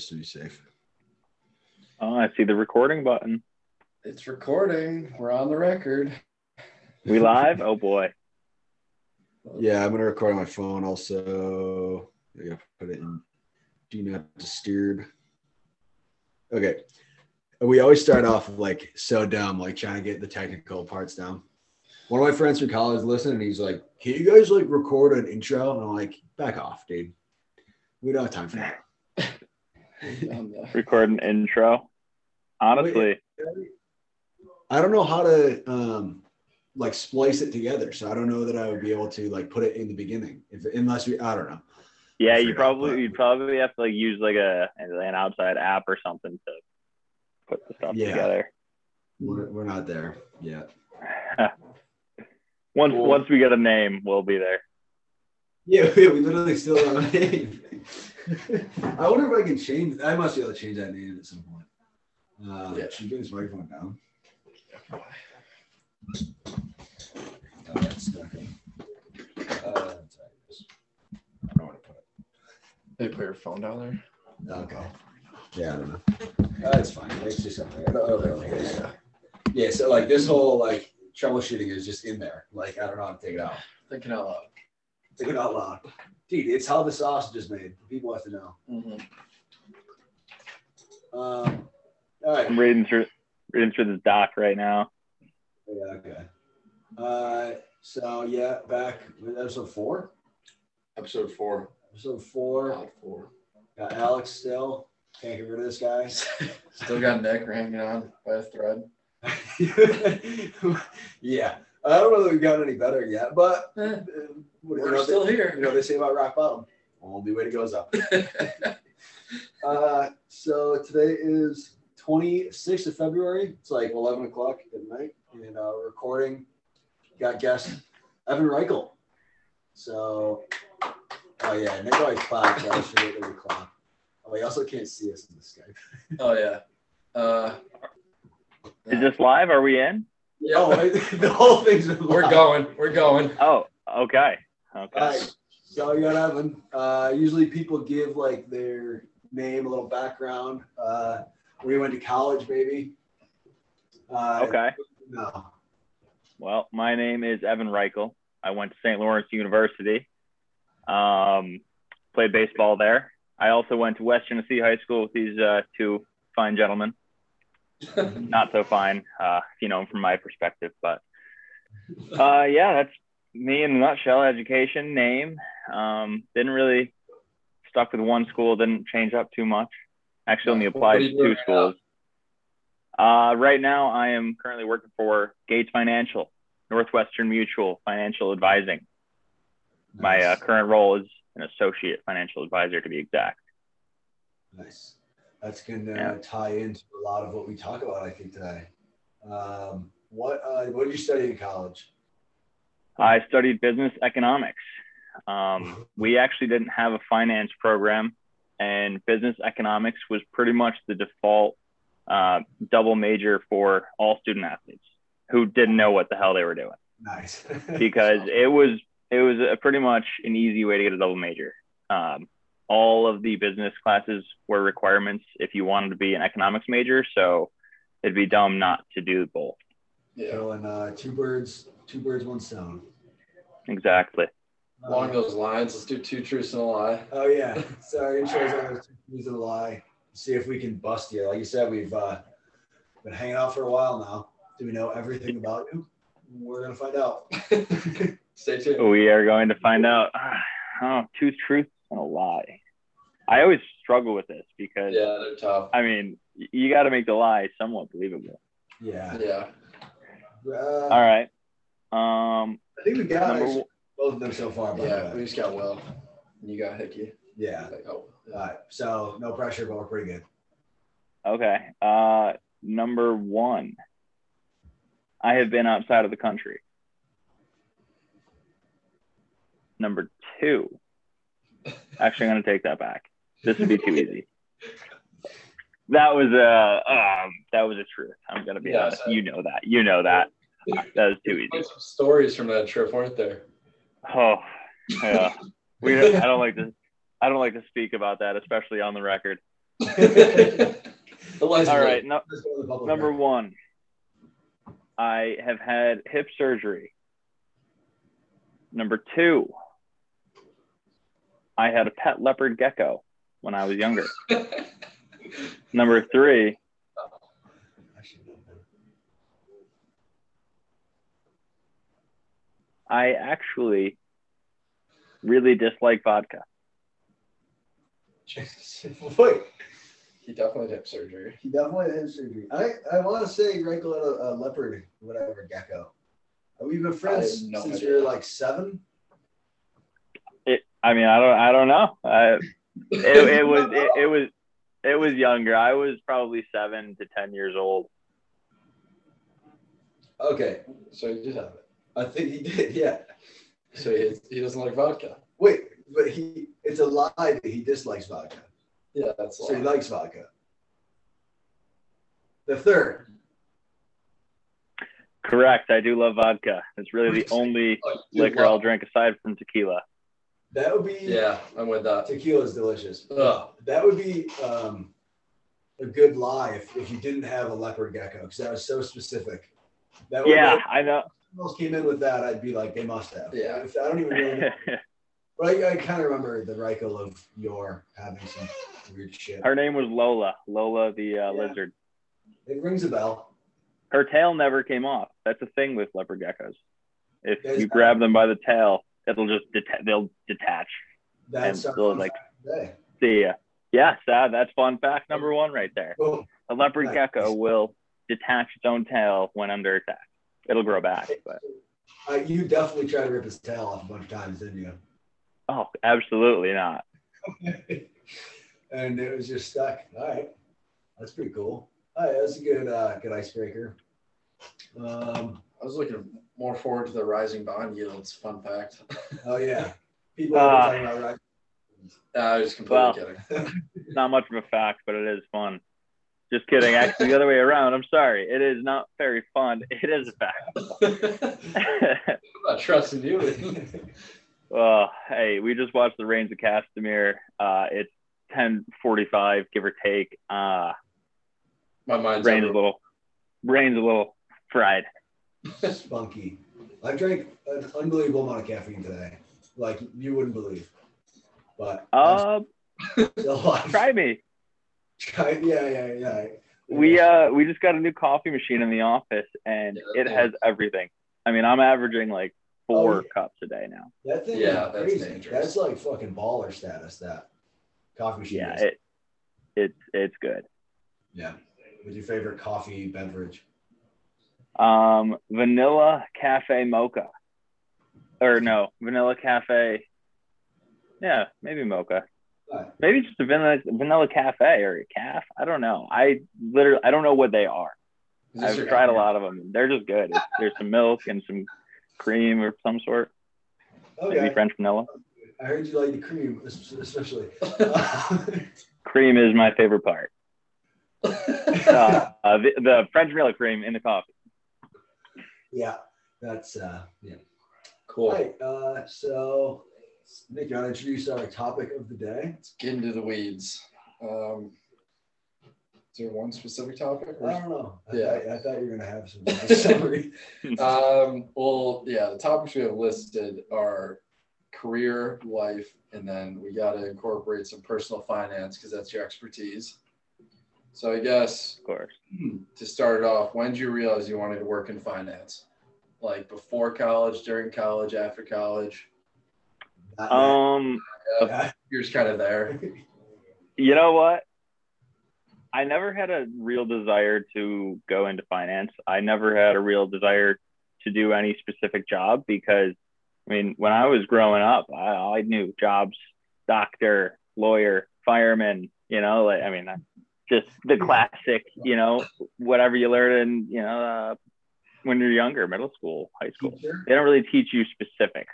just to be safe. Oh, I see the recording button. It's recording. We're on the record. We live? oh boy. Yeah, I'm gonna record on my phone. Also, I gotta put it in do not disturb. Okay, we always start off like so dumb, like trying to get the technical parts down. One of my friends from college listened, and he's like, "Can you guys like record an intro?" And I'm like, "Back off, dude. We don't have time for that." The- Record an intro. Honestly, I don't know how to um like splice it together, so I don't know that I would be able to like put it in the beginning if unless we I don't know. yeah, you probably you'd probably have to like use like a an outside app or something to put the stuff Yeah. together. We're, we're not there yet. once Cool. once we get a name, we'll be there. Yeah, we literally still don't have a name. I wonder if I can change. I must be able to change that name at some point. Uh, Yeah. Should we get this microphone down? Oh, that's stuck. Uh, I don't know to put They put your phone down there. Okay. Yeah, I don't know. Uh, it's fine. It's just up there. Oh, there it is. Yeah. Yeah, so like this whole like troubleshooting is just in there. Like I don't know how to take it out. Thinking out loud. Take it out loud. Dude, it's how the sausage is made. People have to know. Mhm. Um, all right. I'm reading through reading through this doc right now. Yeah, okay. Uh, so yeah, back with episode four. Episode four. Episode four. Pod four. Got Alex still. Can't get rid of this guy. Still got Nick hanging on by a thread. yeah. I don't know that we've gotten any better yet, but Eh, what- you We're know, still they, here. You know they say about rock bottom. Only way to go is up. Uh, so today is 26th of February. It's like 11 o'clock at night, and uh, we're recording. Got guest Evan Reichel. So, oh yeah, Nick always claps. I should get every clap. Oh, he also can't see us in the Skype. oh yeah. Uh, Is this live? Are we in? Yeah. Oh, the whole thing's we're going. We're going. Oh, okay. Okay. All right. So you got Evan. Uh, usually people give like their name, a little background. Uh, where you went to college, maybe. Uh, Okay. No. Well, my name is Evan Reichel. I went to St. Lawrence University. Um, played baseball there. I also went to West Genesee High School with these uh, two fine gentlemen. Not so fine, uh, you know, from my perspective. But uh, yeah, that's me in a nutshell. Education, name. Um, didn't really stuck with one school. Didn't change up too much. Actually, only applied to two right schools. Uh, right now, I am currently working for Gates Financial, Northwestern Mutual Financial Advising. My uh, current role is an associate financial advisor, to be exact. Nice. That's going to Yeah. tie into a lot of what we talk about, I think, today. Um, what uh, What did you study in college? I studied business economics. Um, we actually didn't have a finance program, and business economics was pretty much the default uh, double major for all student athletes who didn't know what the hell they were doing Nice. because it was it was a pretty much an easy way to get a double major. Um, all of the business classes were requirements if you wanted to be an economics major, so it'd be dumb not to do both. Yeah. Killing uh, two birds, two birds, one stone. Exactly. Along those lines, let's do two truths and a lie. Oh yeah. Sorry, intros on those two truths and a lie. See if we can bust you. Like you said, we've uh, been hanging out for a while now. Do we know everything about you? We're gonna find out. Stay tuned. We are going to find out. Oh, two truths and a lie. I always struggle with this because Yeah, they're tough. I mean, you got to make the lie somewhat believable. Yeah. Yeah. Uh, All right. Um, I think we got number both of them so far. By Yeah. We just got Will. You got Hickey. Yeah. Like, oh. All right. So no pressure, but we're pretty good. okay. Uh, number one. I have been outside of the country. Number two. Actually, I'm going to take that back. This would be too easy. That was a um, that was a truth. I'm gonna be Yeah, honest. so- You know that. You know that. That was too easy. Some stories from that trip, weren't there? Oh, yeah. We. I don't like to. I don't like to speak about that, especially on the record. All right, no, Let's go to the number one. I have had hip surgery. Number two. I had a pet leopard gecko when I was younger. Number three. I should know that. I actually really dislike vodka. Wait, he definitely had hip surgery. he definitely had surgery. I, I want to say Reichel had a, a leopard, whatever, gecko. We've been friends no since idea. we were like seven. It, I mean, I don't, I don't know. I, it, it was, it, it was, it was younger. I was probably seven to ten years old. Okay, So he did have it. I think he did. Yeah. So he, he doesn't like vodka. Wait, but he it's a lie that he dislikes vodka. Yeah, that's So he likes vodka. The third. Correct. I do love vodka. It's really the only oh, liquor I'll drink aside from tequila. That would be Yeah, I'm with that. tequila's delicious. Ugh. That would be um, a good lie if, if you didn't have a leopard gecko because that was so specific. That would Yeah, I know. If came in with that, I'd be like, they must have. Yeah. If, I don't even really know. But I, I kind of remember the Reichel of your having some weird shit. Her name was Lola. Lola the uh, Yeah. lizard. It rings a bell. Her tail never came off. That's a thing with leopard geckos. If There's you that. grab them by the tail, it'll just deta- they'll detach. That's And fun like-. See ya. Yeah. That's fun fact number one right there. A leopard Nice. gecko will detach its own tail when under attack. It'll grow back, but Uh, you definitely tried to rip his tail off a bunch of times, didn't you? oh, absolutely not. and it was just stuck. All right, that's pretty cool. All right, that's a good uh, good icebreaker. Um, I was looking more forward to the rising bond yields. Fun fact. oh yeah, people Uh, are talking about right. I was completely Well. kidding. Not much of a fact, but it is fun. Just kidding. Actually, the other way around. I'm sorry. It is not very fun. It is a fact. I'm not trusting you. well, hey, we just watched the Rains of Castamere. Uh, it's 10:45, give or take. Uh, My mind's Reigns a little, Reigns a little fried. Spunky. I drank an unbelievable amount of caffeine today, like you wouldn't believe. But I'm Uh, try me. Try- yeah, yeah, yeah. We uh we just got a new coffee machine in the office and Yeah, it has everything. I mean, I'm averaging like four Oh, yeah. cups a day now. That thing Yeah, is that's crazy. dangerous. That's like fucking baller status. That coffee machine. Yeah, is. it it's it's good. yeah. What's your favorite coffee beverage? Um, vanilla cafe mocha, or no, vanilla cafe. Yeah, maybe mocha. Maybe just a vanilla vanilla cafe or a calf. I don't know. I literally I don't know what they are. I've tried a lot of them. They're just good. There's some milk and some cream or some sort. Maybe French vanilla. I heard you like the cream, especially. Cream is my favorite part. Uh, uh, the, the French vanilla cream in the coffee. Yeah, that's uh, yeah. Cool. All right. Uh, so, Nick, you want to introduce our topic of the day? Let's get into the weeds. Um, is there one specific topic? I don't know. I, Yeah. thought, I thought you were gonna have some nice summary. Um, well, yeah, the topics we have listed are career, life, and then we got to incorporate some personal finance because that's your expertise. So I guess Of course. To start it off, when did you realize you wanted to work in finance? Like before college, during college, after college? Um, yet. You're just kind of there. you know what? I never had a real desire to go into finance. I never had a real desire to do any specific job because, I mean, when I was growing up, I, I knew jobs, doctor, lawyer, fireman, you know, like, I mean, I- just the classic, you know, whatever you learn in, you know, uh, when you're younger, middle school, high school they don't really teach you specifics.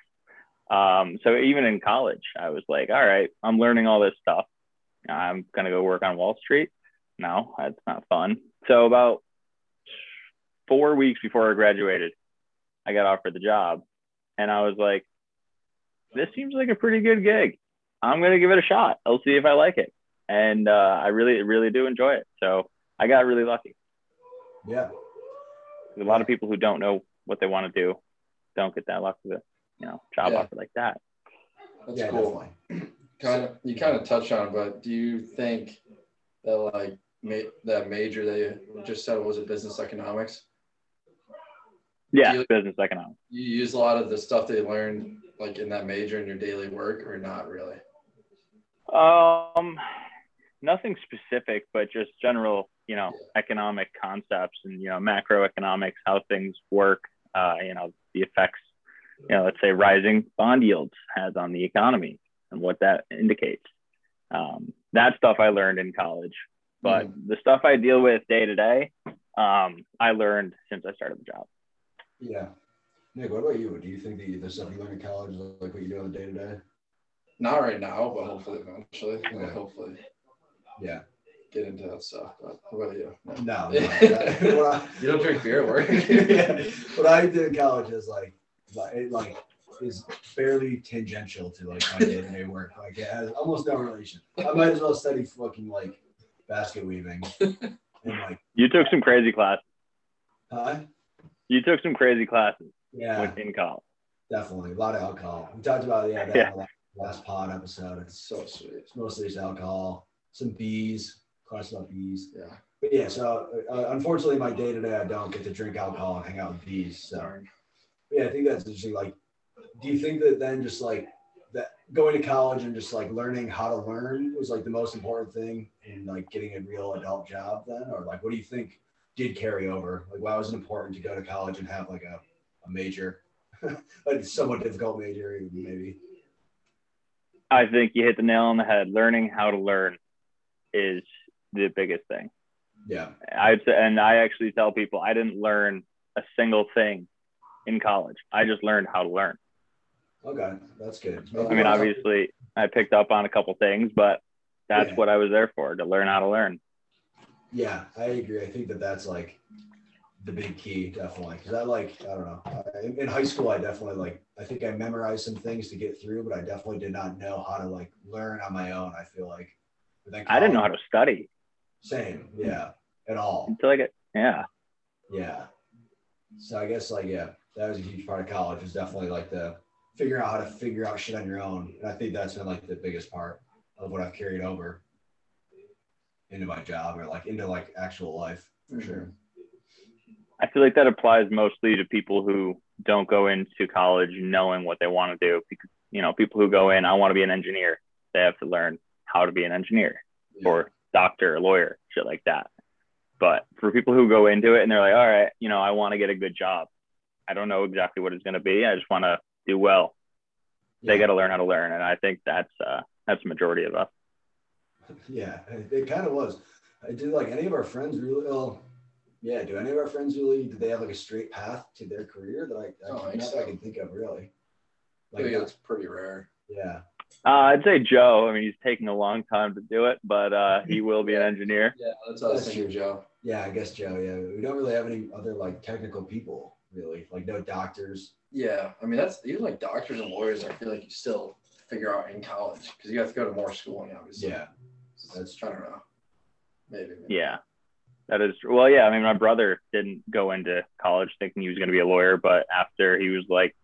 Um, so even in college, I was like, all right, I'm learning all this stuff. I'm gonna go work on Wall Street. No, that's not fun. So about four weeks before I graduated, I got offered the job, and I was like, this seems like a pretty good gig. I'm gonna give it a shot. I'll see if I like it. And uh, I really really do enjoy it. So I got really lucky. Yeah. There's a lot of people who don't know what they want to do, don't get that luck with a you know job Yeah. offer like that. That's yeah, cool. definitely. Kind of, you kind of touched on, it, but do you think that like ma- that major that you just said was it business economics? Yeah, you- business economics. You use a lot of the stuff they learned like in that major in your daily work, or not really? Um, nothing specific, but just general, you know, economic concepts and you know macroeconomics, how things work. Uh, you know, the effects, you know, let's say rising bond yields has on the economy and what that indicates. Um, that stuff I learned in college, but the stuff I deal with day to day, um, I learned since I started the job. Yeah. Nick, what about you? Do you think that the stuff you learn in college is like what you do on the day to day? Not right now, but hopefully eventually. Yeah. Like, hopefully Yeah. get into that stuff. But what about you? No. No. no. I- You don't drink beer at work? yeah. What I did in college is like, like, it like is barely tangential to like my day to day work. Like it has almost no relation. I might as well study fucking like basket weaving and like, You took some crazy classes. huh? You took some crazy classes Yeah, in college. definitely a lot of alcohol. We talked about yeah, that Yeah. in the last pod episode. It's It's, so sweet. it's mostly just alcohol, some bees, class about bees. Yeah. But yeah, so uh, unfortunately, my day to day, I don't get to drink alcohol and hang out with bees. So Darn. yeah, I think that's interesting. Like, do you think that then just like that going to college and just like learning how to learn was like the most important thing in like getting a real adult job then, or like what do you think did carry over? Like, why was it important to go to college and have like a, a major, like a somewhat difficult major maybe? I think you hit the nail on the head. Learning how to learn is the biggest thing. Yeah, I'd say, and I actually tell people I didn't learn a single thing in college. I just learned how to learn. okay, that's good. I mean, obviously, I picked up on a couple things, but that's Yeah. what I was there for to learn how to learn. Yeah, I agree. I think that that's like the big key, definitely. Because I like, I don't know. I- In, in high school, I definitely like, I think I memorized some things to get through, but I definitely did not know how to like learn on my own. I feel like. I didn't know how to study Same, yeah, at all. until I get, yeah. Yeah. So I guess like yeah, that was a huge part of college. Was definitely like the figuring out how to figure out shit on your own, and I think that's been like the biggest part of what I've carried over into my job or like into like actual life for mm-hmm. sure. I feel like that applies mostly to people who don't go into college knowing what they want to do. Because, you know, people who go in, I want to be an engineer. They have to learn how to be an engineer Yeah. or doctor, or lawyer, shit like that. But for people who go into it and they're like, all right, you know, I want to get a good job. I don't know exactly what it's going to be. I just want to do well. They got to learn how to learn, and I think that's uh, that's the majority of us. Yeah, it, it kind of was. I did like any of our friends really well. Yeah, do any of our friends really? Did they have like a straight path to their career that I, I Oh, I so. I can think of really? Like, think it's pretty rare. yeah, Uh, I'd say Joe. I mean, he's taking a long time to do it, but uh, he will be an engineer. Yeah, that's what I was That's thinking, true. Joe. yeah. I guess Joe. Yeah, we don't really have any other like technical people really. Like no doctors. Yeah, I mean that's even like doctors and lawyers. I feel like you still figure out in college because you have to go to more schooling, obviously. Yeah, that's I don't know. Maybe. maybe. Yeah, that is true. Well, yeah. I mean, my brother didn't go into college thinking he was going to be a lawyer, but after he was like,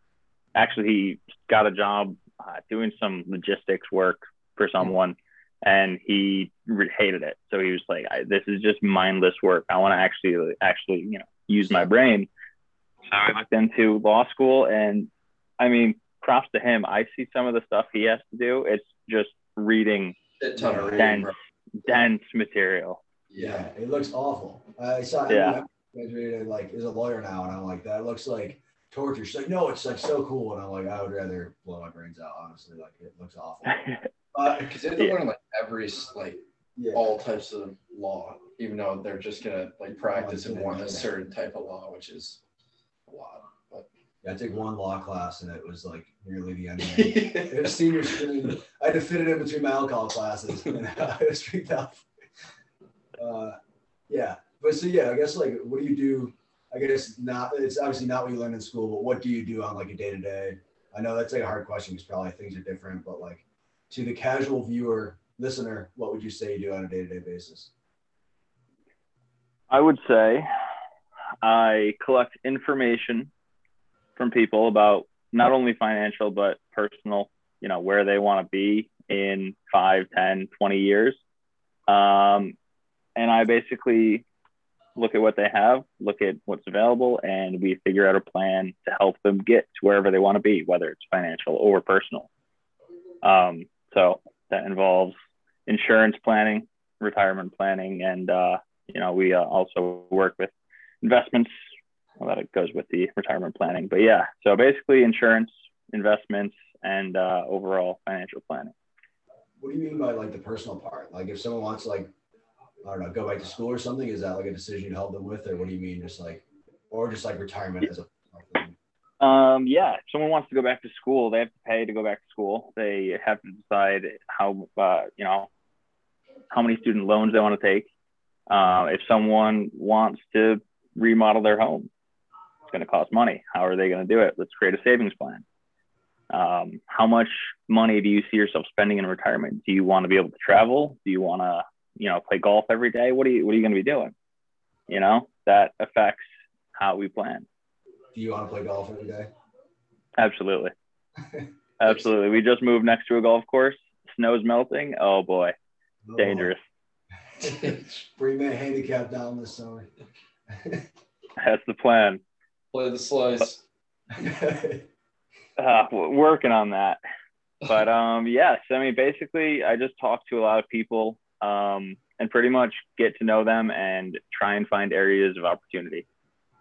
actually, he got a job uh, doing some logistics work for someone, and he re- hated it. So he was like, I, "This is just mindless work. I want to actually, actually, you know, use my brain." So I looked into law school, and I mean, props to him. I see some of the stuff he has to do. It's just reading A ton of reading, dense, bro. dense material. yeah, it looks awful. I saw. Yeah. I graduated like is a lawyer now, and I'm like that looks like torture. She's like, no, it's like so cool, and I'm like, I would rather blow my brains out. Honestly, like it looks awful. Uh, Because you have to Yeah. learn like every like yeah. all types of law, even though they're just gonna like practice in Yeah. one a certain type of law, which is a lot. But Yeah, I took one law class and it was like nearly the end of it. It was senior screen. I had to fit it in between my alcohol classes and it was pretty tough. Uh, yeah, but so yeah, I guess like, what do you do? I guess not. It's obviously not what you learn in school, but what do you do on like a day to day? I know that's like a hard question because probably things are different, but like to the casual viewer listener, what would you say you do on a day to day basis? I would say I collect information from people about not only financial but personal, you know, where they want to be in 5, 10, 20 years. Um, and I basically look at what they have, look at what's available, and we figure out a plan to help them get to wherever they want to be, whether it's financial or personal. Um, so that involves insurance planning, retirement planning, and uh, you know we uh, also work with investments. Well, that goes with the retirement planning, but yeah. So basically, insurance, investments, and uh, overall financial planning. What do you mean by like the personal part? Like if someone wants to like I don't know, go back to school or something? Is that like a decision you help them with, or what do you mean? Just like, or just like retirement as a um, yeah, if someone wants to go back to school, they have to pay to go back to school. They have to decide how, uh, you know, how many student loans they want to take. Uh, if someone wants to remodel their home, it's going to cost money. How are they going to do it? Let's create a savings plan. Um, how much money do you see yourself spending in retirement? Do you want to be able to travel? Do you want to you know, play golf every day, what are you what are you going to be doing? You know, that affects how we plan. Do you want to play golf every day? Absolutely. Absolutely. We just moved next to a golf course. Snow's melting. Oh boy. Oh. Dangerous. Bring that handicap down this summer. That's the plan. Play the slice. uh, working on that. But um, yes, I mean, basically, I just talk to a lot of people um, and pretty much get to know them and try and find areas of opportunity,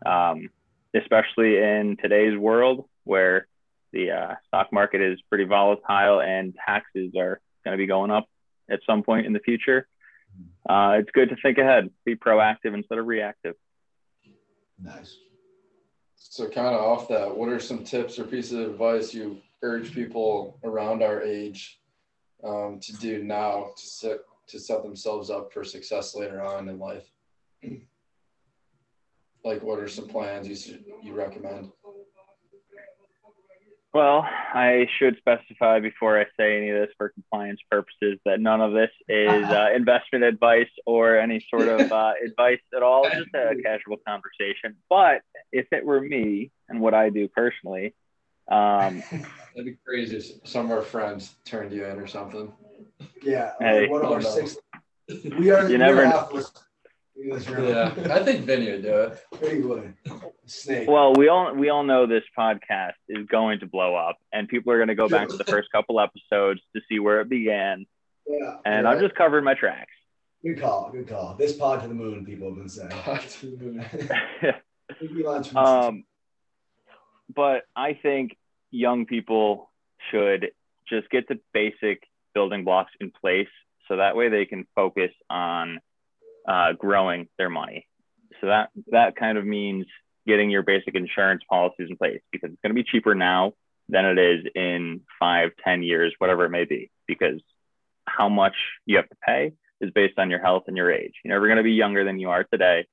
um, especially in today's world where the uh, stock market is pretty volatile and taxes are going to be going up at some point in the future. Uh, it's good to think ahead, be proactive instead of reactive. Nice. So, kind of off that, what are some tips or pieces of advice you urge people around our age um, to do now to set to set themselves up for success later on in life? like, what are some plans you you recommend? Well, I should specify before I say any of this for compliance purposes that none of this is uh, investment advice or any sort of uh, advice at all, just a casual conversation. But if it were me and what I do personally, um, that'd be crazy if some of our friends turned you in or something. Yeah. Hey, one of our six. We are. You never. Yeah, I think Vinny would do it. Vinny would. Snake. Well, we all we all know this podcast is going to blow up, and people are going to go back to the first couple episodes to see where it began. Yeah. And yeah. I'm just covering my tracks. Good call. Good call. This pod to the moon, people have been saying. Pod to the moon. um, but I think young people should just get the basic building blocks in place so that way they can focus on uh, growing their money. So that that kind of means getting your basic insurance policies in place because it's going to be cheaper now than it is in five, ten years, whatever it may be. Because how much you have to pay is based on your health and your age. You're never going to be younger than you are today.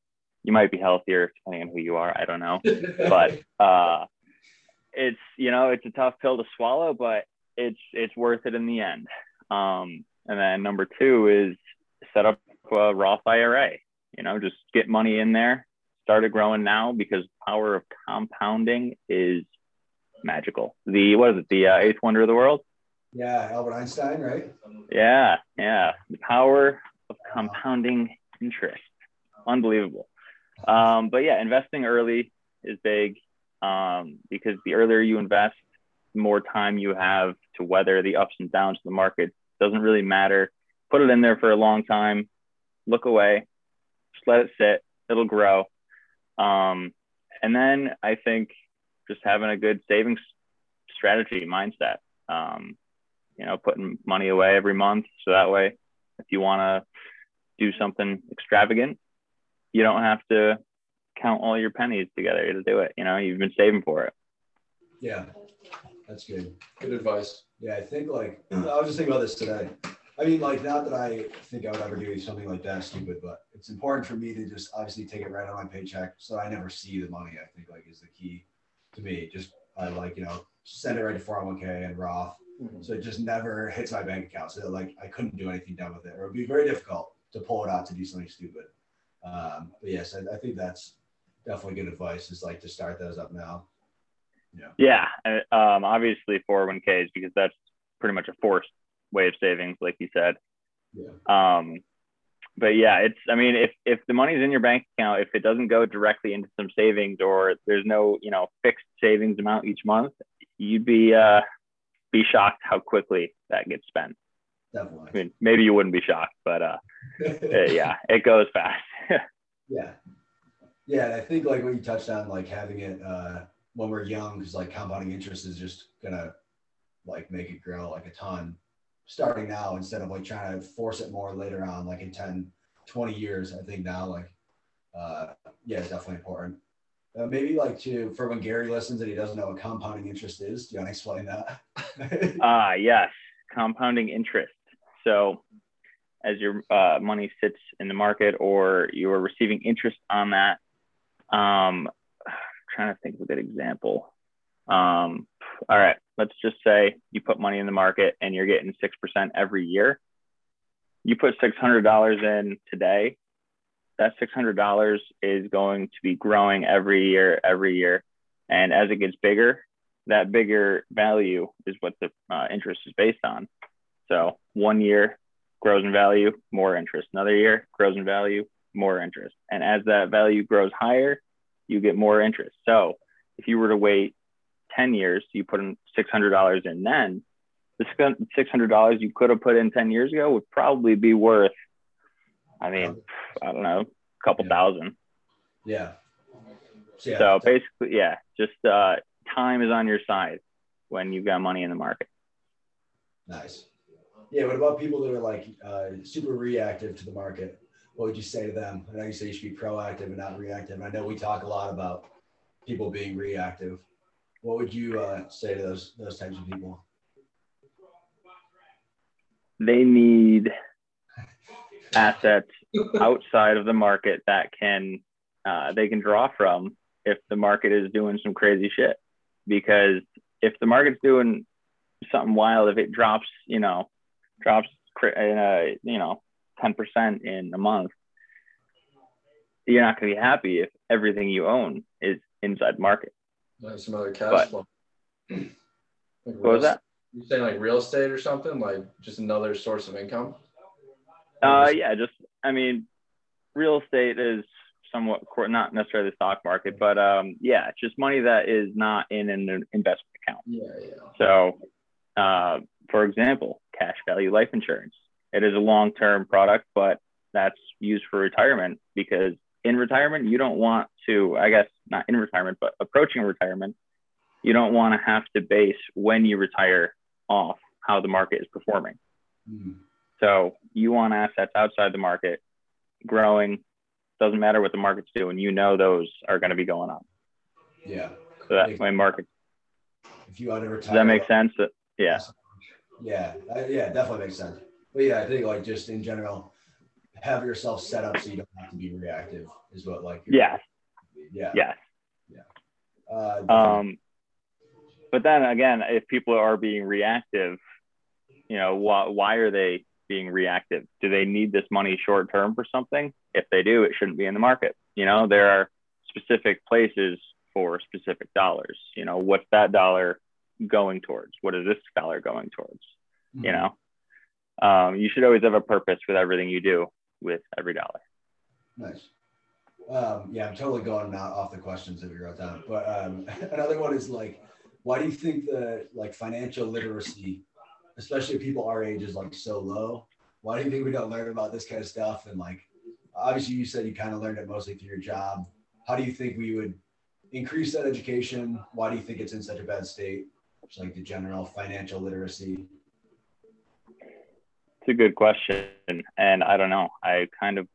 You might be healthier depending on who you are. I don't know, but uh, it's you know it's a tough pill to swallow, but it's it's worth it in the end. Um, and then number two is set up a Roth IRA. You know, just get money in there, start it growing now because power of compounding is magical. The what is it? The uh, eighth wonder of the world. Yeah, Albert Einstein, right? Yeah, yeah. The power of compounding interest, unbelievable. Um, but yeah, investing early is big um, because the earlier you invest, the more time you have to weather the ups and downs of the market doesn't really matter. Put it in there for a long time, look away, just let it sit, it'll grow. Um, and then I think just having a good savings strategy mindset, um, you know, putting money away every month. So that way, if you want to do something extravagant, you don't have to count all your pennies together to do it. You know, you've been saving for it. Yeah, that's good. Good advice. Yeah, I think like I was just thinking about this today. I mean, like, not that I think I would ever do something like that stupid, but it's important for me to just obviously take it right on my paycheck so I never see the money. I think like is the key to me. Just I like you know send it right to 401k and Roth, Mhm. So it just never hits my bank account. So like I couldn't do anything done with it, or it'd be very difficult to pull it out to do something stupid. Um, but yes, I, I think that's definitely good advice. Is like to start those up now. Yeah, and, um, obviously 401ks because that's pretty much a forced way of savings, like you said. Yeah. Um, but yeah, it's I mean, if if the money's in your bank account, if it doesn't go directly into some savings or there's no you know fixed savings amount each month, you'd be uh, be shocked how quickly that gets spent. I mean, maybe you wouldn't be shocked, but uh, uh, yeah, it goes fast. Yeah. Yeah. And I think like what you touched on, like having it uh, when we're young, because like compounding interest is just gonna like make it grow like a ton starting now instead of like trying to force it more later on, like in 10, 20 years. I think now, like, uh, yeah, it's definitely important. Uh, maybe like to for when Gary listens and he doesn't know what compounding interest is. Do you want to explain that? Ah, yes, compounding interest. So, as your uh, money sits in the market or you are receiving interest on that, um, trying to think of a good example. Um, all right, let's just say you put money in the market and you're getting 6% every year. You put $600 in today, that $600 is going to be growing every year, every year. And as it gets bigger, that bigger value is what the uh, interest is based on. So one year grows in value, more interest. Another year grows in value, more interest. And as that value grows higher, you get more interest. So if you were to wait 10 years, you put in $600 in then, the $600 you could have put in 10 years ago would probably be worth, I mean, I don't know, a couple Yeah. thousand. yeah. So, yeah, So basically, yeah, just uh, time is on your side when you've got money in the market. nice. Yeah. What about people that are like uh, super reactive to the market? What would you say to them? I know you say you should be proactive and not reactive. I know we talk a lot about people being reactive. What would you uh, say to those those types of people? They need assets outside of the market that can uh, they can draw from if the market is doing some crazy shit. Because if the market's doing something wild, if it drops, you know, drops a you know ten percent in a month, you're not going to be happy if everything you own is inside market. Like some other cash But- flow. Like What real was that? You saying like real estate or something? Like just another source of income? Uh, yeah, just I mean, real estate is somewhat not necessarily the stock market, but um, yeah, it's just money that is not in an investment account. Yeah, yeah. So, uh, for example, cash value life insurance. It is a long-term product, but that's used for retirement because in retirement you don't want to, I guess not in retirement, but approaching retirement, you don't want to have to base when you retire off how the market is performing. Hmm. So you want assets outside the market growing. Doesn't matter what the market's doing. You know those are going to be going up. Yeah. So that way, market. If you want to retire, Does that make sense? Yeah. Yeah, yeah, definitely makes sense. But yeah, I think like just in general, have yourself set up so you don't have to be reactive. Is what like you're- Yes. yeah, Uh. Um, but then again, if people are being reactive, you know, why, why are they being reactive? Do they need this money short term for something? If they do, it shouldn't be in the market. You know, there are specific places for specific dollars. You know, what's that dollar going towards? What is this dollar going towards? You know, um, you should always have a purpose with everything you do with every dollar. Nice. Um, yeah, I'm totally going out off the questions that we wrote down. But um, another one is like, why do you think the like financial literacy, especially people our age, is like so low? Why do you think we don't learn about this kind of stuff? And like, obviously, you said you kind of learned it mostly through your job. How do you think we would increase that education? Why do you think it's in such a bad state? Just like the general financial literacy. A good question. And I don't know. I kind of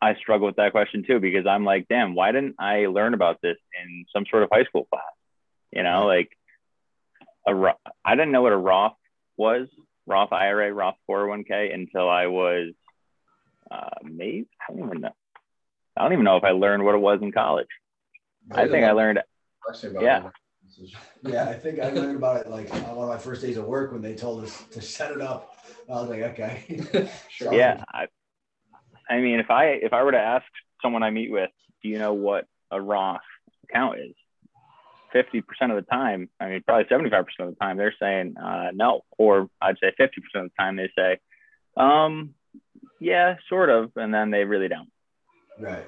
I struggle with that question too because I'm like, damn, why didn't I learn about this in some sort of high school class? You know, like a I didn't know what a Roth was, Roth IRA, Roth 401k until I was uh, maybe I don't even know. I don't even know if I learned what it was in college. I think I learned Yeah. Yeah, I think I learned about it like on one of my first days of work when they told us to set it up. I was like, okay. sure. Yeah, I, I mean, if I if I were to ask someone I meet with, do you know what a Roth account is? 50% of the time, I mean, probably 75% of the time, they're saying uh, no. Or I'd say 50% of the time, they say, um, yeah, sort of. And then they really don't. Right.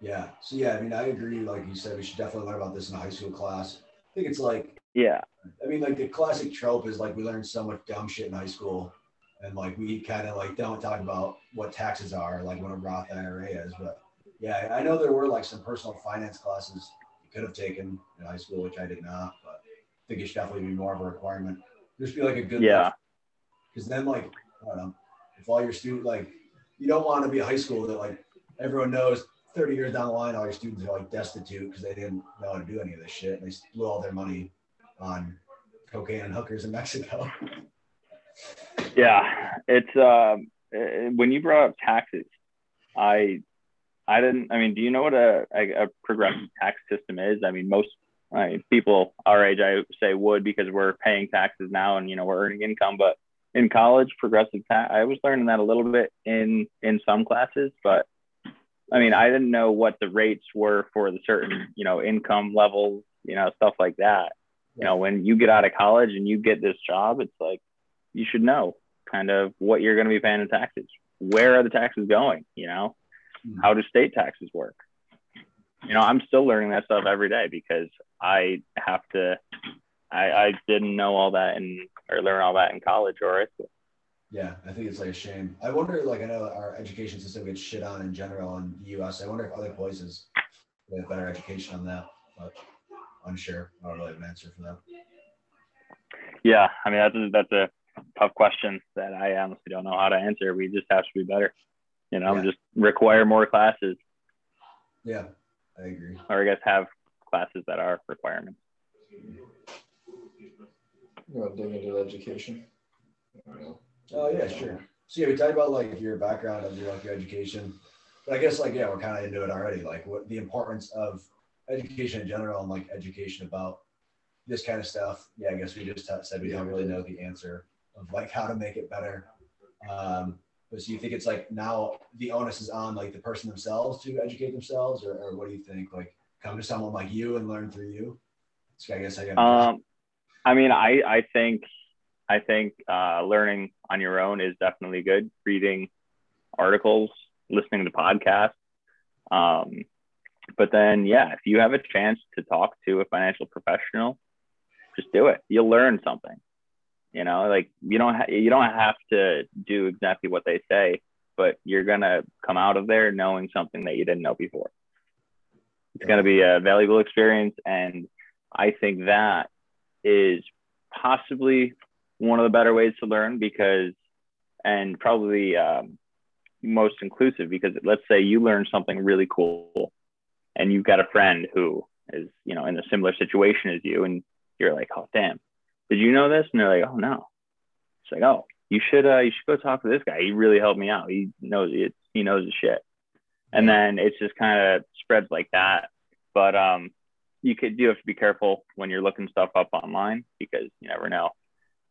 Yeah. So, yeah, I mean, I agree. Like you said, we should definitely learn about this in a high school class. I think it's like, yeah. I mean, like the classic trope is like we learn so much dumb shit in high school. And like we kind of like don't talk mm-hmm. about what taxes are, like what a Roth IRA is. But yeah, I know there were like some personal finance classes you could have taken in high school, which I did not. But I think it should definitely be more of a requirement. Just be like a good yeah. Because then, like, I don't know, if all your student like, you don't want to be a high school that like everyone knows 30 years down the line, all your students are like destitute because they didn't know how to do any of this shit. And they blew all their money on cocaine and hookers in Mexico. Yeah, it's um, when you brought up taxes, I I didn't. I mean, do you know what a, a, a progressive tax system is? I mean, most I mean, people our age, I say, would because we're paying taxes now and you know we're earning income. But in college, progressive tax, I was learning that a little bit in in some classes, but I mean, I didn't know what the rates were for the certain you know income levels, you know, stuff like that. You know, when you get out of college and you get this job, it's like you should know kind of what you're going to be paying in taxes. Where are the taxes going? You know, Hmm. how do state taxes work you know i'm still learning that stuff every day because i have to i i didn't know all that and or learn all that in college or high school yeah i think it's like a shame i wonder like i know our education system gets shit on in general in the us i wonder if other places have better education on that but unsure i don't really have an answer for that yeah i mean that's a, that's a tough question that i honestly don't know how to answer we just have to be better you know, yeah. just require more classes. Yeah, I agree. Or I guess have classes that are requirements. You want to dig into education? Oh yeah, sure. So yeah, we talked about like your background of your like your education, but I guess like yeah, we're kind of into it already. Like what the importance of education in general and like education about this kind of stuff. Yeah, I guess we just said we don't really know the answer of like how to make it better. Um, but so you think it's like now the onus is on like the person themselves to educate themselves, or, or what do you think? Like come to someone like you and learn through you. So I guess I got. Um, I mean, I I think I think uh, learning on your own is definitely good. Reading articles, listening to podcasts. Um, but then, yeah, if you have a chance to talk to a financial professional, just do it. You'll learn something. You know, like you don't ha- you don't have to do exactly what they say, but you're gonna come out of there knowing something that you didn't know before. It's gonna be a valuable experience, and I think that is possibly one of the better ways to learn because, and probably um, most inclusive because let's say you learn something really cool, and you've got a friend who is you know in a similar situation as you, and you're like, oh damn, did you know this? And they're like, oh no. It's like, oh, you should uh, you should go talk to this guy. He really helped me out. He knows it. He knows the shit. And then it's just kind of spreads like that. But um, you could do have to be careful when you're looking stuff up online because you never know,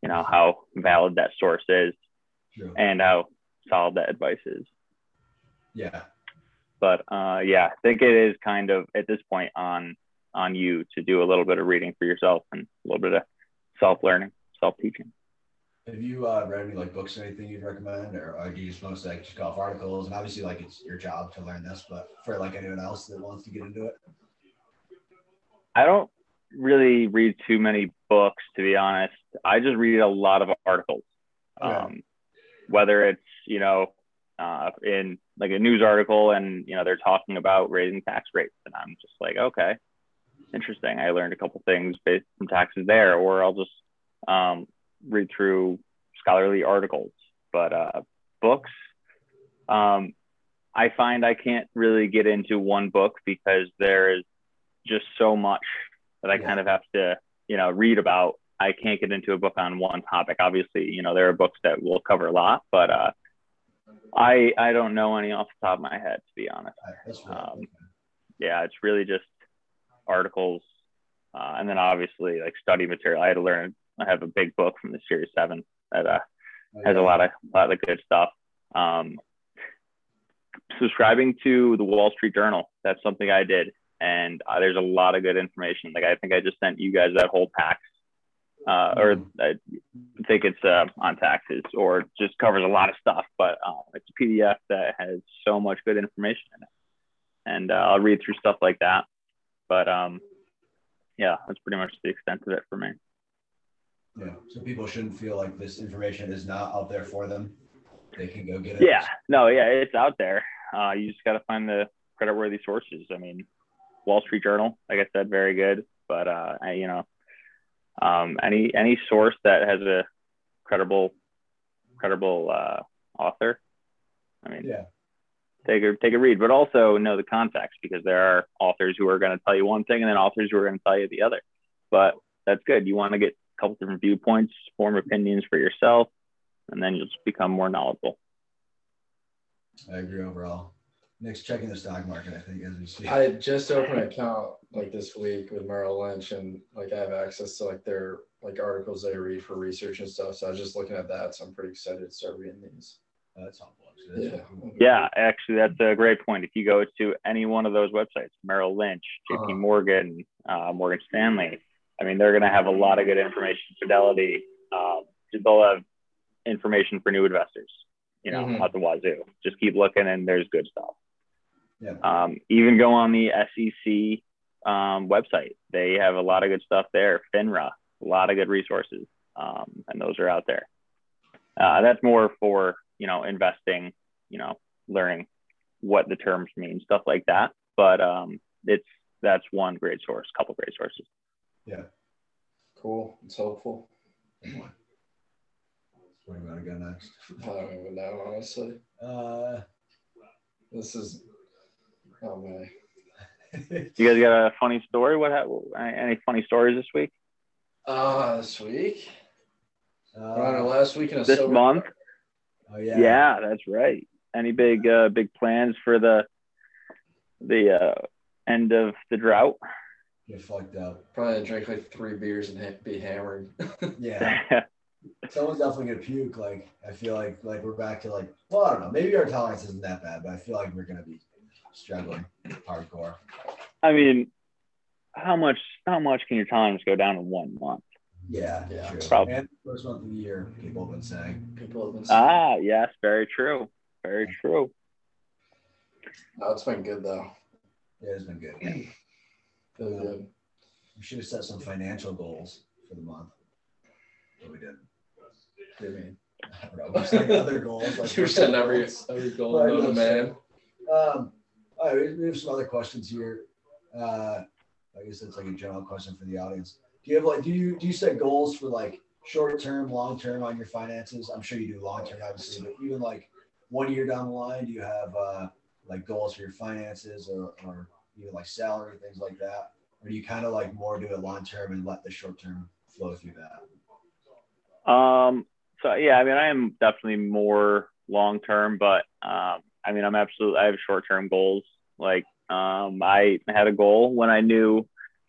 you know, how valid that source is True. and how solid that advice is. Yeah. But uh, yeah, I think it is kind of at this point on on you to do a little bit of reading for yourself and a little bit of self-learning, self-teaching. Have you uh, read any like books or anything you'd recommend, or, or do you just mostly like just go off articles? And obviously, like it's your job to learn this, but for like anyone else that wants to get into it, I don't really read too many books, to be honest. I just read a lot of articles, okay. um, whether it's you know uh, in like a news article and you know they're talking about raising tax rates, and I'm just like, okay, interesting. I learned a couple things based from taxes there, or I'll just um, read through scholarly articles. But uh, books, um, I find I can't really get into one book because there is just so much that I yeah. kind of have to, you know, read about. I can't get into a book on one topic. Obviously, you know, there are books that will cover a lot, but uh, I I don't know any off the top of my head, to be honest. Um, yeah, it's really just articles uh, and then obviously like study material. I had to learn. I have a big book from the Series Seven that uh, has a lot of a lot of good stuff. Um, subscribing to the Wall Street Journal. That's something I did, and uh, there's a lot of good information. Like I think I just sent you guys that whole tax, uh, or Mm-hmm. I think it's uh, on taxes, or just covers a lot of stuff. But uh, it's a PDF that has so much good information in it, and uh, I'll read through stuff like that. But um, yeah, that's pretty much the extent of it for me. Yeah. So people shouldn't feel like this information is not out there for them. They can go get it. Yeah, no, yeah, it's out there. Uh, you just got to find the credit-worthy sources. I mean, Wall Street Journal, like I said, very good. But uh, I, you know, um, any any source that has a credible credible uh, author, I mean, Yeah. Take a take a read, but also know the context because there are authors who are going to tell you one thing and then authors who are going to tell you the other. But that's good. You want to get a couple different viewpoints, form opinions for yourself, and then you'll just become more knowledgeable. I agree overall. Nick's checking the stock market, I think, as we see. I just opened an account like this week with Merrill Lynch, and like I have access to like their like articles they read for research and stuff. So I was just looking at that, so I'm pretty excited to start reading these. Oh, that's helpful. Actually. Yeah. Yeah, actually, that's a great point. If you go to any one of those websites, Merrill Lynch, JP Uh-huh. Morgan, uh, Morgan Stanley, I mean, they're going to have a lot of good information. Fidelity, um, they'll have information for new investors, you know, Mhm. at the wazoo. Just keep looking, and there's good stuff. Yeah. Um, even go on the SEC um, website. They have a lot of good stuff there. FINRA, a lot of good resources, um, and those are out there. Uh, that's more for you know investing, you know, learning what the terms mean, stuff like that. But um, it's that's one great source, couple great sources. Yeah. Cool. It's helpful. Where do you want to go next? I don't even know honestly. Uh, This is oh man. You guys got a funny story? What hap- any funny stories this week? Uh this week. uh, We're on last week in a This sober- month? Oh yeah. Yeah. that's right. Any big uh, big plans for the the uh, end of the drought? Get fucked up. Probably drink like three beers and ha- be hammered. Yeah. Someone's definitely gonna puke. Like I feel like like we're back to like well I don't know maybe our tolerance isn't that bad but I feel like we're gonna be struggling hardcore. I mean, how much how much can your tolerance go down in one month? Yeah, Yeah. true. Probably. And first month of the year, people have been saying. People have been saying. Ah, yes, very true, very true. Oh, it's been good though. Yeah, it's been good. Feels good. We should have set some financial goals for the month, but we didn't. What do you mean? I don't know. Just like other goals. Like You're setting every every goal Right, known to that's- man. Um, all right, we- we have some other questions here. Uh, I guess that's like a general question for the audience. Do you have like do you do you set goals for like short term, long term on your finances? I'm sure you do long term, obviously, but even like one year down the line, do you have uh, like goals for your finances or, or even like salary things like that, or do you kind of like more do it long term and let the short term flow through that? Um, so yeah, I mean, I am definitely more long term, but um, I mean, I'm absolutely I have short term goals. Like, um, I had a goal when I knew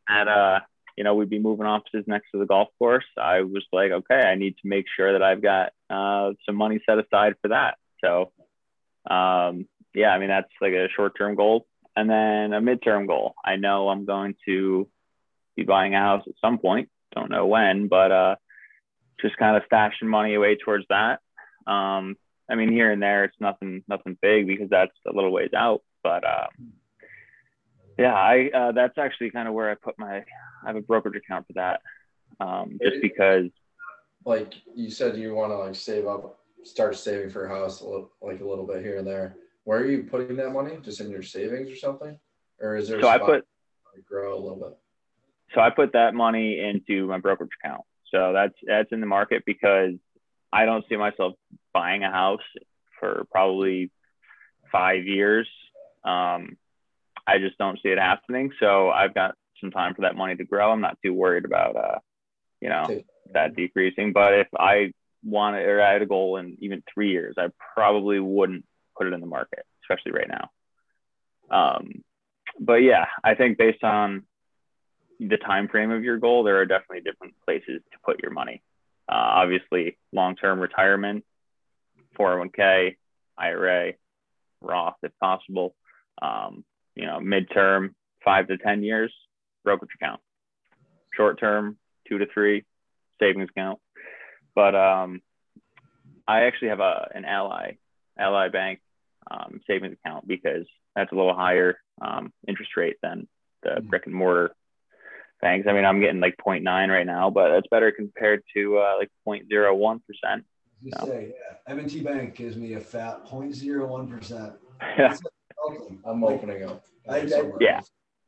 that uh, you know, we'd be moving offices next to the golf course. I was like, okay, I need to make sure that I've got uh, some money set aside for that. So, um, yeah, I mean, that's like a short term goal, and then a midterm goal. I know I'm going to be buying a house at some point. Don't know when, but uh, just kind of stashing money away towards that. Um, I mean, here and there, it's nothing, nothing big because that's a little ways out. But um, yeah, I uh, that's actually kind of where I put my. I have a brokerage account for that, um, just because. Like you said, you want to like save up, start saving for a house, a little, like a little bit here and there. Where are you putting that money? Just in your savings or something, or is there? So I put to grow a little bit. so I put that money into my brokerage account. So that's that's in the market because I don't see myself buying a house for probably five years. Um, I just don't see it happening. So I've got some time for that money to grow. I'm not too worried about uh, you know, that decreasing. But if I wanted or I had a goal in even three years, I probably wouldn't put it in the market, especially right now. Um, but yeah, I think based on the time frame of your goal, there are definitely different places to put your money. Uh, obviously, long-term retirement, 401k, IRA, Roth if possible. Um, you know, midterm, five to ten years, brokerage account. Short term, two to three, savings account. But um, I actually have a an Ally Ally Bank um, savings account because that's a little higher um, interest rate than the mm-hmm. brick and mortar banks. I mean, I'm getting like 0.9 right now, but that's better compared to uh, like 0.01 percent. You so. say, yeah, M&T Bank gives me a fat 0.01 percent. Yeah. I'm opening up. I, I, yeah.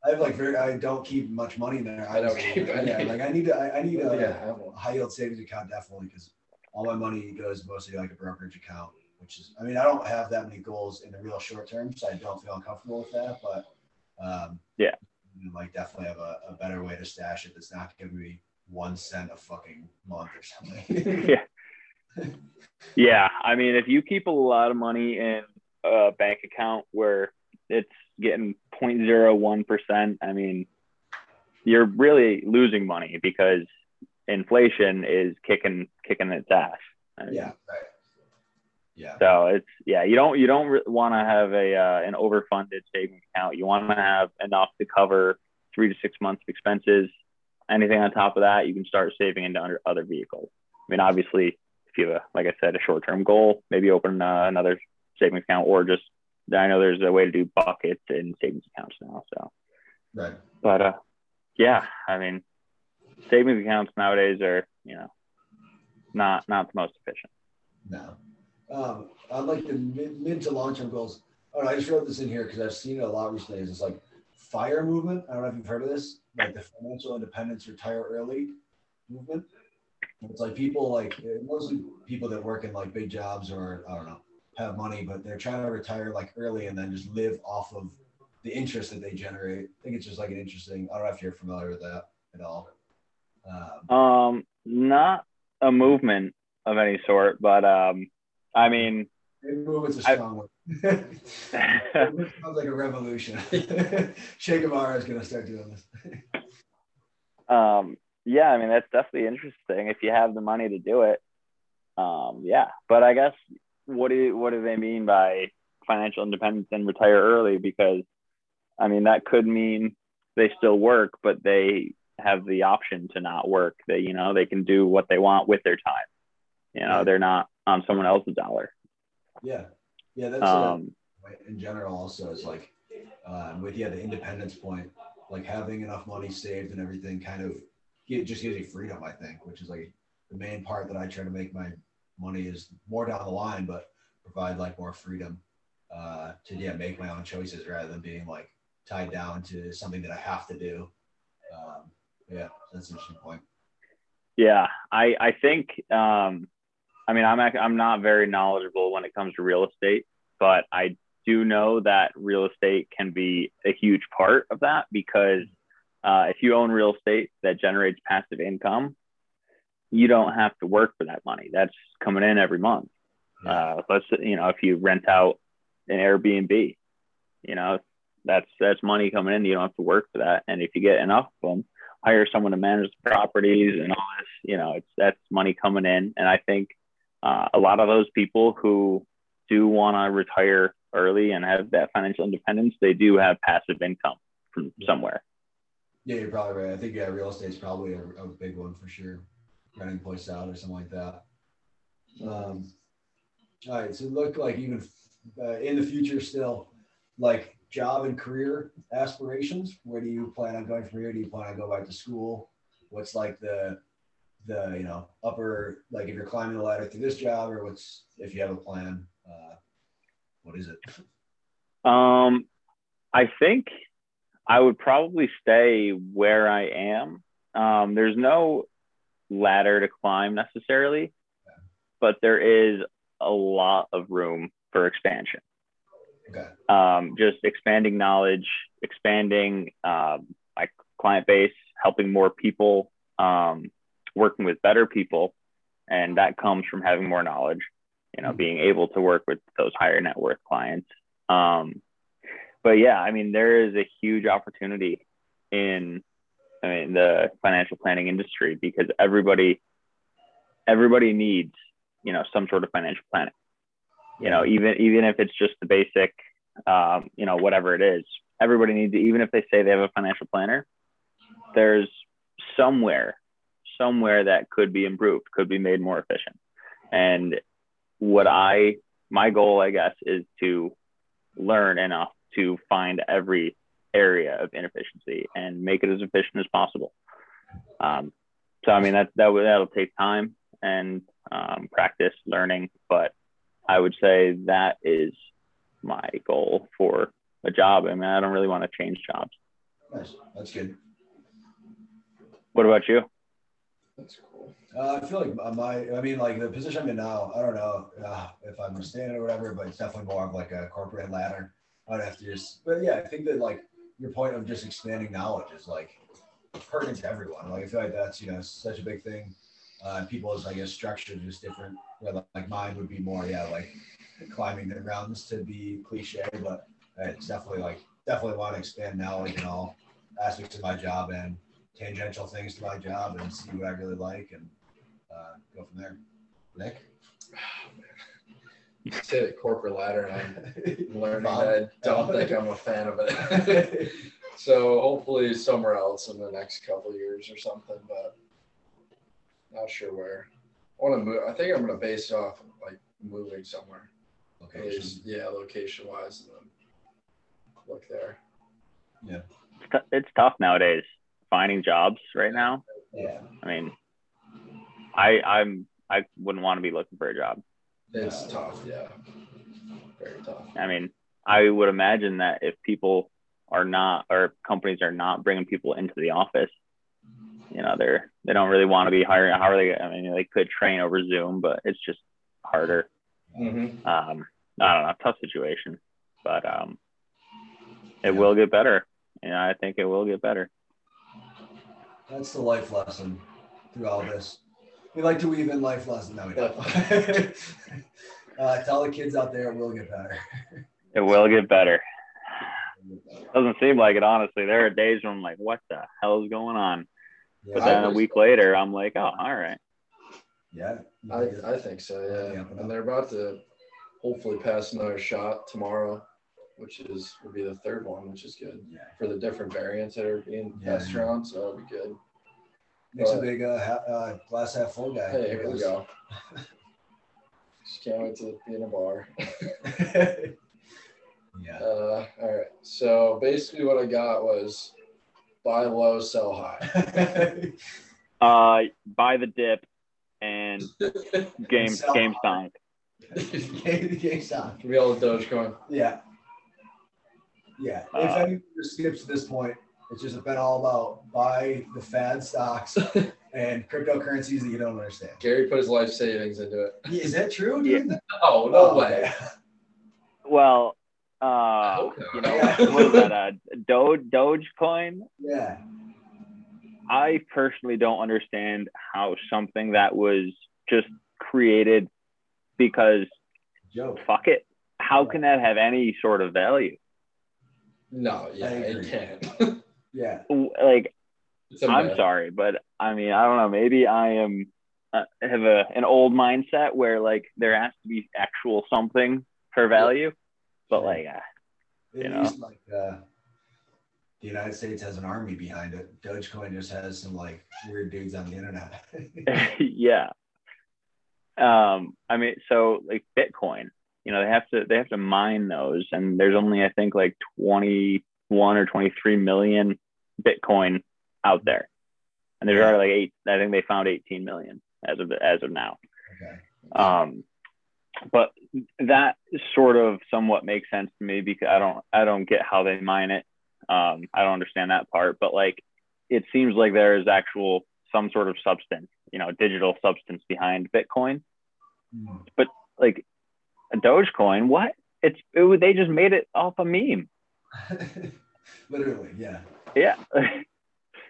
I have like very, I don't keep much money in there. I, don't keep any. Yeah, like I need to, I, I need a, yeah, high yield savings account definitely because all my money goes mostly like a brokerage account, which is, I mean, I don't have that many goals in the real short term, so I don't feel uncomfortable with that. But um, yeah, you know, like definitely have a, a better way to stash it that's not giving me one cent a fucking month or something. yeah. yeah. I mean, if you keep a lot of money in a bank account where it's getting 0.01%, I mean, you're really losing money because inflation is kicking kicking its ass. I mean, yeah, right. Yeah. So it's yeah, you don't you don't want to have a uh, an overfunded savings account. You want to have enough to cover three to six months of expenses. Anything on top of that, you can start saving into under other vehicles. I mean, obviously, if you have a like I said, a short term goal, maybe open uh, another savings account or just I know there's a way to do buckets and savings accounts now. So, right. But uh, yeah, I mean, savings accounts nowadays are you know not not the most efficient. No. Um, I'd like the mid, mid to long term goals. Oh, I just wrote this in here because I've seen it a lot recently. It's like fire movement. I don't know if you've heard of this, like the financial independence retire early movement. It's like people like mostly people that work in like big jobs or I don't know have money, but they're trying to retire like early and then just live off of the interest that they generate. I think it's just like an interesting. I don't know if you're familiar with that at all. Um, um not a movement of any sort, but um, I mean, movement's a strong one. sounds like a revolution. che Guevara is going to start doing this. um, yeah, I mean that's definitely interesting if you have the money to do it. Um, yeah, but I guess what do what do they mean by financial independence and retire early? Because I mean that could mean they still work, but they have the option to not work. They you know they can do what they want with their time. You know they're not on someone else's dollar. Yeah, yeah. That's um, in general also is like uh, with yeah the independence point, like having enough money saved and everything kind of it just gives you freedom. I think, which is like the main part that I try to make my money is more down the line, but provide like more freedom uh, to yeah make my own choices rather than being like tied down to something that I have to do. Um, yeah, that's an interesting point. Yeah, I I think um, I mean I'm I'm not very knowledgeable when it comes to real estate, but I do know that real estate can be a huge part of that because uh, if you own real estate that generates passive income, you don't have to work for that money. That's coming in every month. Uh, let's you know if you rent out an Airbnb, you know that's that's money coming in. You don't have to work for that. And if you get enough of them, hire someone to manage the properties and all this. You know, it's that's money coming in. And I think uh, a lot of those people who do want to retire early and have that financial independence, they do have passive income from somewhere. Yeah, you're probably right. I think yeah, real estate is probably a, a big one for sure renting place out or something like that. Um, all right, so look like even uh, in the future still, like job and career aspirations. Where do you plan on going from here? Do you plan on go back to school? What's like the the you know upper like if you're climbing the ladder through this job, or what's if you have a plan? Uh, what is it? Um, I think I would probably stay where I am. Um, there's no ladder to climb necessarily, but there is a lot of room for expansion. Okay. Um, just expanding knowledge, expanding um, my client base, helping more people, um, working with better people, and that comes from having more knowledge. You know, mm-hmm. being able to work with those higher net worth clients. Um, but yeah, I mean, there is a huge opportunity in I mean, the financial planning industry because everybody, everybody needs, you know, some sort of financial planning. You know, even even if it's just the basic, um, you know, whatever it is, everybody needs. Even if they say they have a financial planner, there's somewhere, somewhere that could be improved, could be made more efficient. And what I, my goal, I guess, is to learn enough to find every area of inefficiency and make it as efficient as possible. Um, so I mean that that that'll take time and um, practice, learning, but I would say that is my goal for a job. I mean, I don't really want to change jobs. Nice. That's good. What about you? That's cool. Uh, I feel like my, I mean, like the position I'm in now, I don't know uh, if I'm standing or whatever, but it's definitely more of like a corporate ladder. I'd have to just, but yeah, I think that like your point of just expanding knowledge is like pertinent to everyone. Like I feel like that's you know such a big thing. Uh, people's I guess structure is just different. Where like mine would be more yeah like climbing the rounds to be cliche, but it's definitely like definitely want to expand knowledge in all aspects of my job and tangential things to my job and see what I really like and uh, go from there. Nick. You say the corporate ladder, and I'm learning that I don't think I'm a fan of it. so hopefully somewhere else in the next couple of years or something, but not sure where. I want to move. I think I'm going to base it off like moving somewhere. At Location. least, yeah, location wise, and then look there. It's, t- it's tough nowadays finding jobs right now. Yeah. I mean, I I'm I wouldn't want to be looking for a job. It's tough, yeah, very tough. I mean, I would imagine that if people are not or companies are not bringing people into the office, you know, they're they don't really want to be hiring. How are they? I mean, they could train over Zoom, but it's just harder. Mm-hmm. Um, I don't know, tough situation, but um, it Yeah. will get better. You know, I think it will get better. That's the life lesson through all this. We like to weave in life lessons. No, we don't. uh, tell the kids out there it will get better. It will get better. Doesn't seem like it, honestly. There are days when I'm like, what the hell is going on? But Yeah. then a week later, I'm like, oh, all right. yeah. I, I think so, yeah. Yeah. And they're about to hopefully pass another shot tomorrow, which is will be the third one, which is good yeah. for the different variants that are being Yeah. passed around. So that'll be good. Nick's a big uh, ha- uh, glass half full guy. Hey, here we go. Just can't wait to be in a bar. yeah. Uh, all right. So basically, what I got was buy low, sell high. Uh, buy the dip and game Sell game high. song. Game, game sound. Give me all Dogecoin. Yeah. Yeah. if Uh, anyone just skips to this point, it's just been all about buy the fad stocks and cryptocurrencies that you don't understand. Gary put his life savings into it. Is that true, dude? Oh no Oh, way. okay. Well, uh, hope you know, Yeah. what is that? Uh, Doge Dogecoin. Yeah. I personally don't understand how something that was just created because Joke. fuck it. How can that have any sort of value? No, yeah, it can't. Yeah. Like I'm sorry, but I mean, I don't know. Maybe I am uh, have a an old mindset where like there has to be actual something for value, but Sure. like, uh, You know. like uh, the United States has an army behind it. Dogecoin just has some like weird dudes on the internet. yeah. Um, I mean, so like Bitcoin, you know, they have to they have to mine those, and there's only I think like 21 or 23 million Bitcoin out there, and there's already like eight. I think they found 18 million as of as of now. okay. Um, but that sort of somewhat makes sense to me because I don't I don't get how they mine it. Um, I don't understand that part, but like it seems like there is actual some sort of substance, you know, digital substance behind Bitcoin. But Like a Dogecoin, what? It's it, they just made it off a meme. Literally, yeah. Yeah.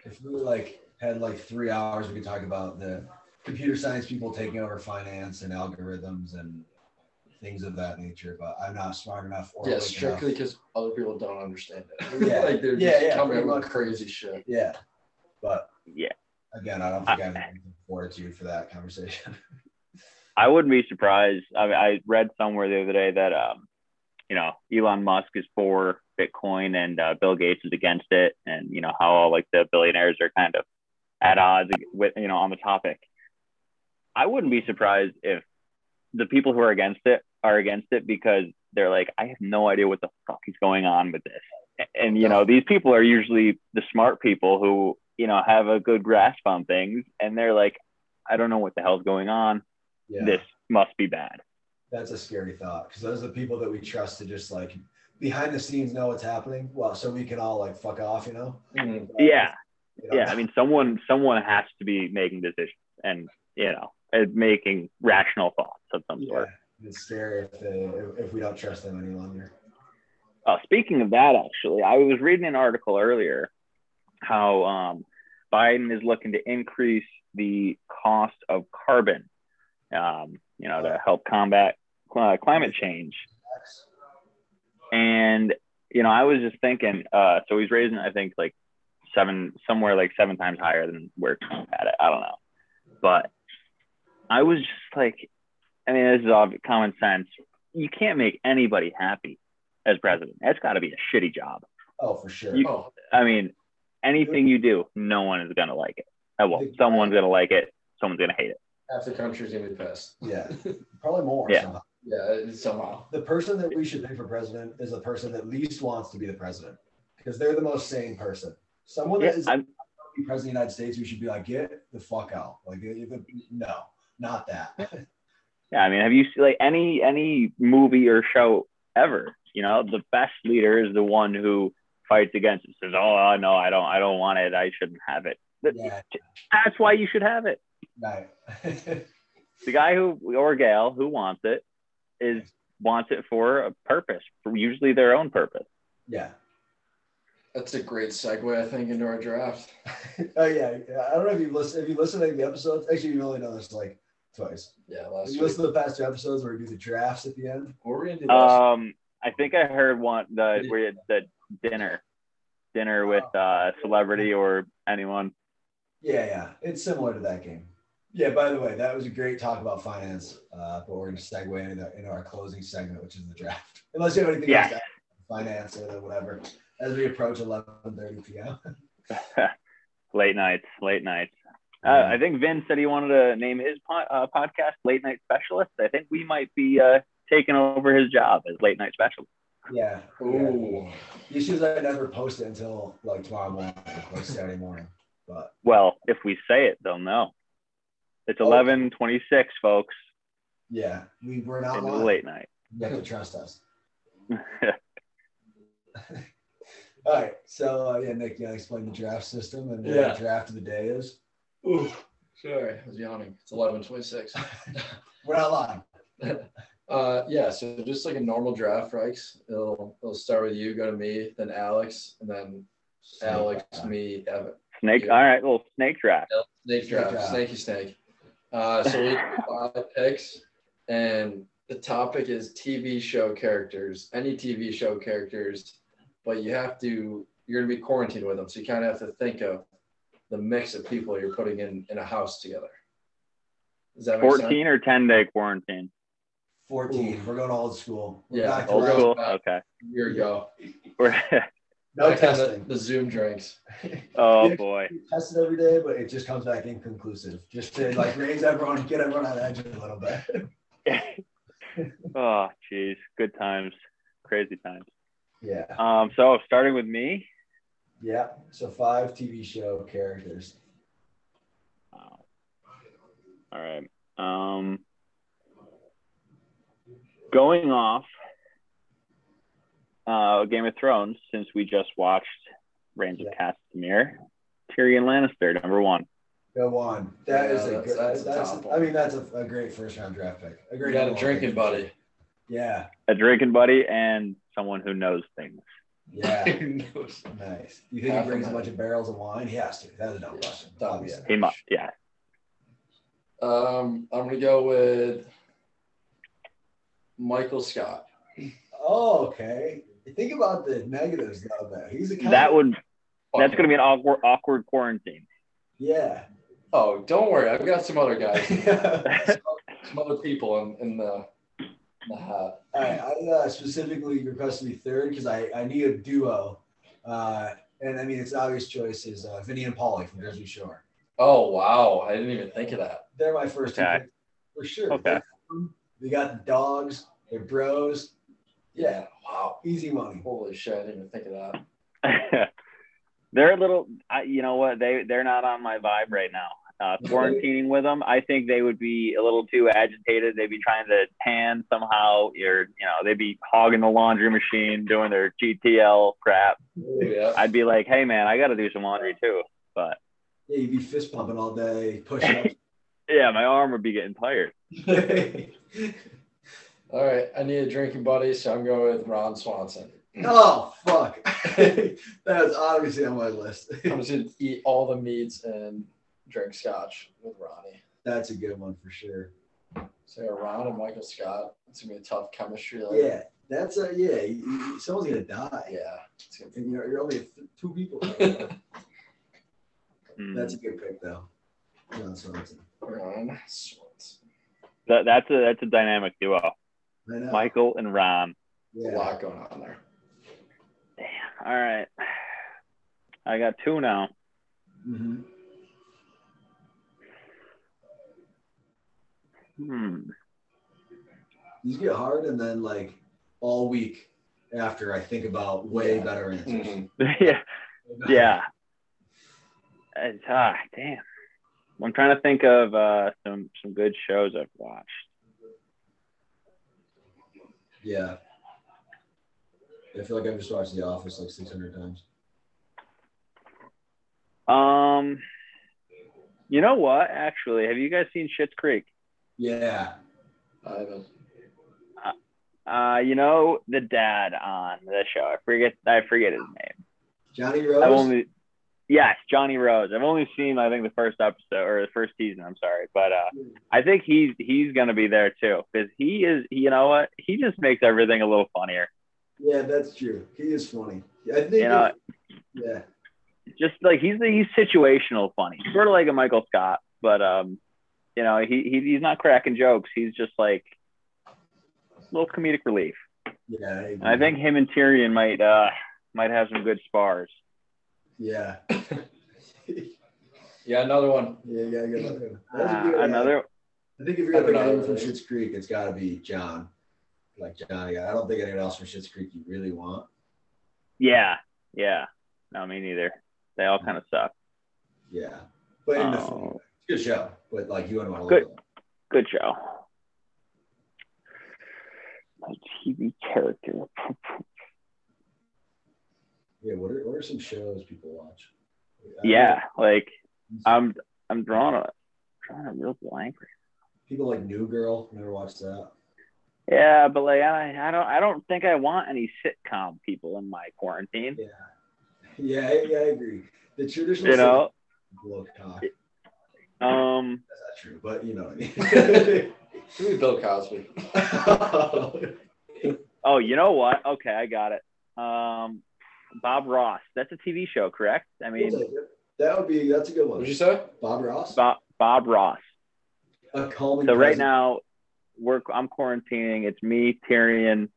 If we like had like three hours, we could talk about the computer science people taking over finance and algorithms and things of that nature. But I'm not smart enough or Yeah, strictly because other people don't understand it. Yeah. like they're Yeah, just yeah, coming up with crazy shit. Yeah. But Yeah. again, I don't think I have anything fortitude for that conversation. I wouldn't be surprised. I mean, I read somewhere the other day that um, you know, Elon Musk is for Bitcoin and uh, Bill Gates is against it, and you know how all like the billionaires are kind of at odds with you know on the topic. I wouldn't be surprised if the people who are against it are against it because they're like, I have no idea what the fuck is going on with this. And you know, these people are usually the smart people who you know have a good grasp on things, and they're like, I don't know what the hell's going on. Yeah, This must be bad. that's a scary thought because those are the people that we trust to just like behind the scenes know what's happening. Well, so we can all like fuck off, you know? Mhm. Yeah, You know? yeah. I mean, someone someone has to be making decisions, and you know, making rational thoughts of some yeah. sort. It's scary if, they, if, if we don't trust them any longer. Uh, speaking of that, actually, I was reading an article earlier how um, Biden is looking to increase the cost of carbon, um, you know, to help combat uh, climate change. And you know, I was just thinking, uh, so he's raising, I think, like seven, somewhere like seven times higher than where Trump had it. I don't know, but I was just like, I mean, this is all common sense. You can't make anybody happy as president. That's got to be a shitty job. Oh, for sure. You- Oh, I mean, anything you do, no one is gonna like it. Uh, well, someone's gonna like it, someone's gonna hate it. half the country's gonna be pissed. yeah, probably more. Yeah. somehow. Yeah, it's somehow. The person that we should pick for president is the person that least wants to be the president because they're the most sane person. Someone that Yeah, is I'm, president of the United States, we should be like, get the fuck out. Like, no, not that. yeah. I mean, have you seen like any any movie or show ever? You know, the best leader is the one who fights against it. Says, "Oh no, I don't, I don't want it. I shouldn't have it." That- yeah, That's why you should have it. right. The guy who or gal who wants it is wants it for a purpose, for usually their own purpose. yeah. That's a great segue, I think, into our draft. oh yeah. yeah. I don't know if you listen. If you listen to the episodes, actually, you only know this like twice. Yeah, If last you week. listen to the past two episodes where we do the drafts at the end. What were we gonna do last Um, I think I heard one the where you had the dinner, dinner with uh, celebrity or anyone. Yeah, yeah. It's similar to that game. Yeah, by the way, that was a great talk about finance. Uh, but we're going to segue into, the, into our closing segment, which is the draft. Unless you have anything Yeah. else to add, finance or whatever, as we approach 11.30 p.m. late nights, late nights. Uh, I think Vin said he wanted to name his po- uh, podcast "Late Night Specialist." I think we might be uh, taking over his job as late night specialist. Yeah. week? yeah. Ooh. The issue is I never post it until like tomorrow morning, like Saturday morning. But Well, if we say it, they'll know. It's Okay. eleven twenty-six, folks. yeah, we, we're not Into the lying. late night. You have to trust us. All right. So, uh, yeah, Nick, you got explain the draft system and Yeah. the draft of the day is. Ooh. Sorry, I was yawning. It's eleven twenty-six. We're not lying. Uh, yeah, so just like a normal draft, Rikes. It'll it'll start with you, go to me, then Alex, and then Alex, me, Evan. snake. Yeah. All right, little snake draft. Snake Snake draft, draft. snaky snake. Uh, so we have five picks, and the topic is TV show characters, any TV show characters, but you have to you're gonna be quarantined with them, so you kind of have to think of the mix of people you're putting in in a house together. Does that make sense? Fourteen or ten day quarantine. 14. We're going old school. We're Yeah, Old school. Okay. Here we go. We're- No Back on the, testing. the Zoom drinks. oh Yeah. boy. We test it every day, but it just comes back inconclusive. Just to like raise everyone, get everyone on edge a little bit. oh, geez. Good times. Crazy times. Yeah. Um, so starting with me. Yeah. So five TV show characters. Wow. All right. Um, going off uh, Game of Thrones, since we just watched Rains of Castamere, Tyrion Lannister, number one. Go on. That Yeah, is a good. that's That's, a top I mean, that's a, a great first round draft pick. A You great. got a drinking pick. buddy. Yeah. A drinking buddy and someone who knows things. Yeah. Knows. nice. You think Half he brings a bunch of barrels of wine? He has to. That is no Yeah, question. Obviously. He must, yeah. Um, I'm gonna go with Michael Scott. Oh, okay. Think about the negatives though. Though he's a kind That of, would that's going to be an awkward, awkward quarantine. Yeah. Oh, don't worry. I've got some other guys, I, some other people in, in the in the hat. I uh, specifically requested to be third because I, I need a duo. Uh, and I mean, it's obvious choice is uh, Vinny and Pauly from Jersey Shore. Oh wow, I didn't even think of that. They're my first two Okay. picks for sure. Okay. They got the dogs, they're bros. Yeah, Wow. easy money. Holy shit, I didn't even think of that. they're a little. I, you know what? They they're not on my vibe right now. Uh, quarantining with them, I think they would be a little too agitated. They'd be trying to tan somehow, or you know, they'd be hogging the laundry machine, doing their GTL crap. Yeah. I'd be like, hey man, I got to do some laundry too. But Yeah, you'd be fist pumping all day, pushing up. yeah, my arm would be getting tired. All right, I need a drinking buddy, so I'm going with Ron Swanson. oh fuck. That's obviously on my list. I'm just gonna eat all the meats and drink scotch with Ronnie. That's a good one for sure. So yeah, Ron and Michael Scott. It's gonna be a tough chemistry. Like, Yeah, that's a yeah. you- you- Someone's gonna die. yeah. It's gonna And you know, you're only th- two people. Hmm. That's a good pick though. John Swanson. Ron Swanson. That, that's a that's a dynamic duo. I know. Michael and Ron. Yeah. A lot going on there. Damn. All right. I got two now. hmm Hmm. These get hard, and then like all week after, I think about way Yeah. better answers. Mhm. yeah. Yeah. It's, ah, damn. I'm trying to think of uh, some some good shows I've watched. Yeah. I feel like I've just watched The Office like 600 times. Um, you know what? Actually, have you guys seen Schitt's Creek? Yeah. I haven't. Uh, you know the dad on the show. I forget. I forget his name. Johnny Rose. I've only. Yes, Johnny Rose. I've only seen I think the first episode or the first season. I'm sorry, but uh, I think he's he's gonna be there too because he is. You know what? He just makes everything a little funnier. yeah, that's true. He is funny. I think. You know, yeah. just like he's he's situational funny, sort of like a Michael Scott, but um, you know, he, he he's not cracking jokes. He's just like a little comedic relief. Yeah. I, I think him and Tyrion might uh might have some good spars. Yeah. Yeah, another one. Yeah, you gotta get another one. Uh, another I think if you're gonna pick Another anyone from one. Schitt's Creek, it's got to be John. Like Johnny. I don't think anyone else from Schitt's Creek you really want. yeah, yeah. No, me neither. They all kind of suck. Yeah. But in the Oh. funny way. It's a good show. But like you wouldn't want to Good. look. Good show. My TV character. Yeah. What are what are some shows people watch? Yeah, like I'm I'm drawing a drawing a real blank. People like New Girl. Never watched that. Yeah, but like I, I don't I don't think I want any sitcom people in my quarantine. Yeah. Yeah, I, yeah, I agree. The traditional You know, blow cock. um, That's not true, but you know what I mean. Give me Bill Cosby. oh, you know what? Okay, I got it. Um, Bob Ross. That's a TV show, correct? I mean, that would be that's a good one. What'd you say? Bob Ross. Bob Bob Ross. A calming. So right now, we're I'm quarantining. It's me, Tyrion,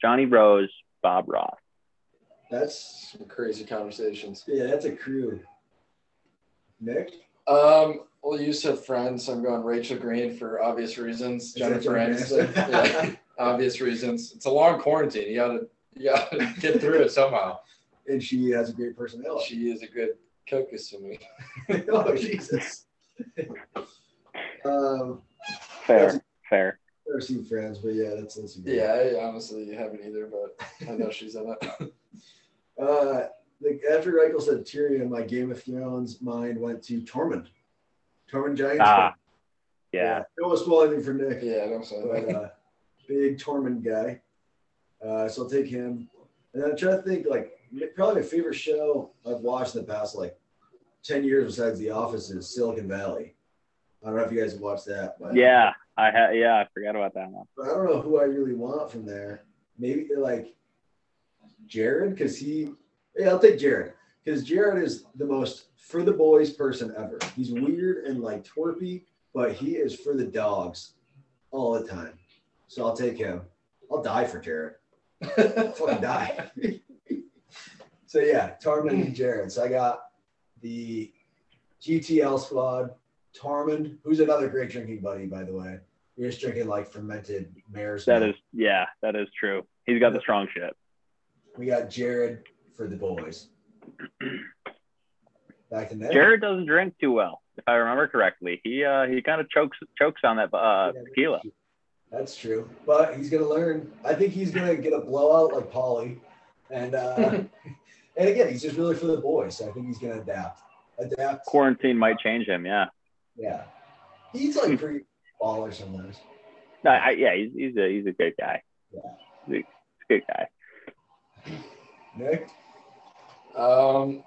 Johnny Rose, Bob Ross. that's Some crazy conversations. yeah, that's a crew. Nick. Um, well, you said friends. I'm going Rachel Green for obvious reasons. Is Jennifer your Aniston. yeah, obvious reasons. It's a long quarantine. You gotta, you gotta get through it somehow. And she has a great personality. She is a good cocus to me. oh Jesus. um, Fair, fair. never seen Friends, but yeah, that's that's good. Yeah, I honestly haven't either, but I know she's in it. Uh, like after Reichel said Tyrion, my Game of Thrones mind went to Tormund. Tormund Giants. Ah, yeah. Don't want to spoil anything for Nick. Yeah, I don't but uh, big Tormund guy. Uh, so I'll take him. And I'm trying to think like probably my favorite show I've watched in the past like ten years besides The Office is Silicon Valley. I don't know if you guys have watched that, but Yeah, I had. Yeah, I forgot about that one. but I don't know who I really want from there. Maybe like Jared, because he yeah, I'll take Jared because Jared is the most for the boys person ever. He's weird and like twerpy, but he is for the dogs all the time. So I'll take him. I'll die for Jared. Fucking die. So yeah, Tormund and Jared. So I got the GTL squad. Tormund, who's another great drinking buddy, by the way. You're just drinking like fermented mare's That milk. is, yeah, that is true. He's got the strong shit. We got Jared for the boys. Back to Nick. Jared doesn't drink too well, if I remember correctly. He uh he kind of chokes chokes on that uh tequila. That's true, but he's gonna learn. I think he's gonna get a blowout like Pauly, and uh, and again, he's just really for the boys. So I think he's gonna adapt. Adapt. Quarantine might change him. Yeah. Yeah, he's like pretty baller sometimes. No, I, yeah, he's he's a he's a good guy. Yeah. He's a good guy. Nick. Um,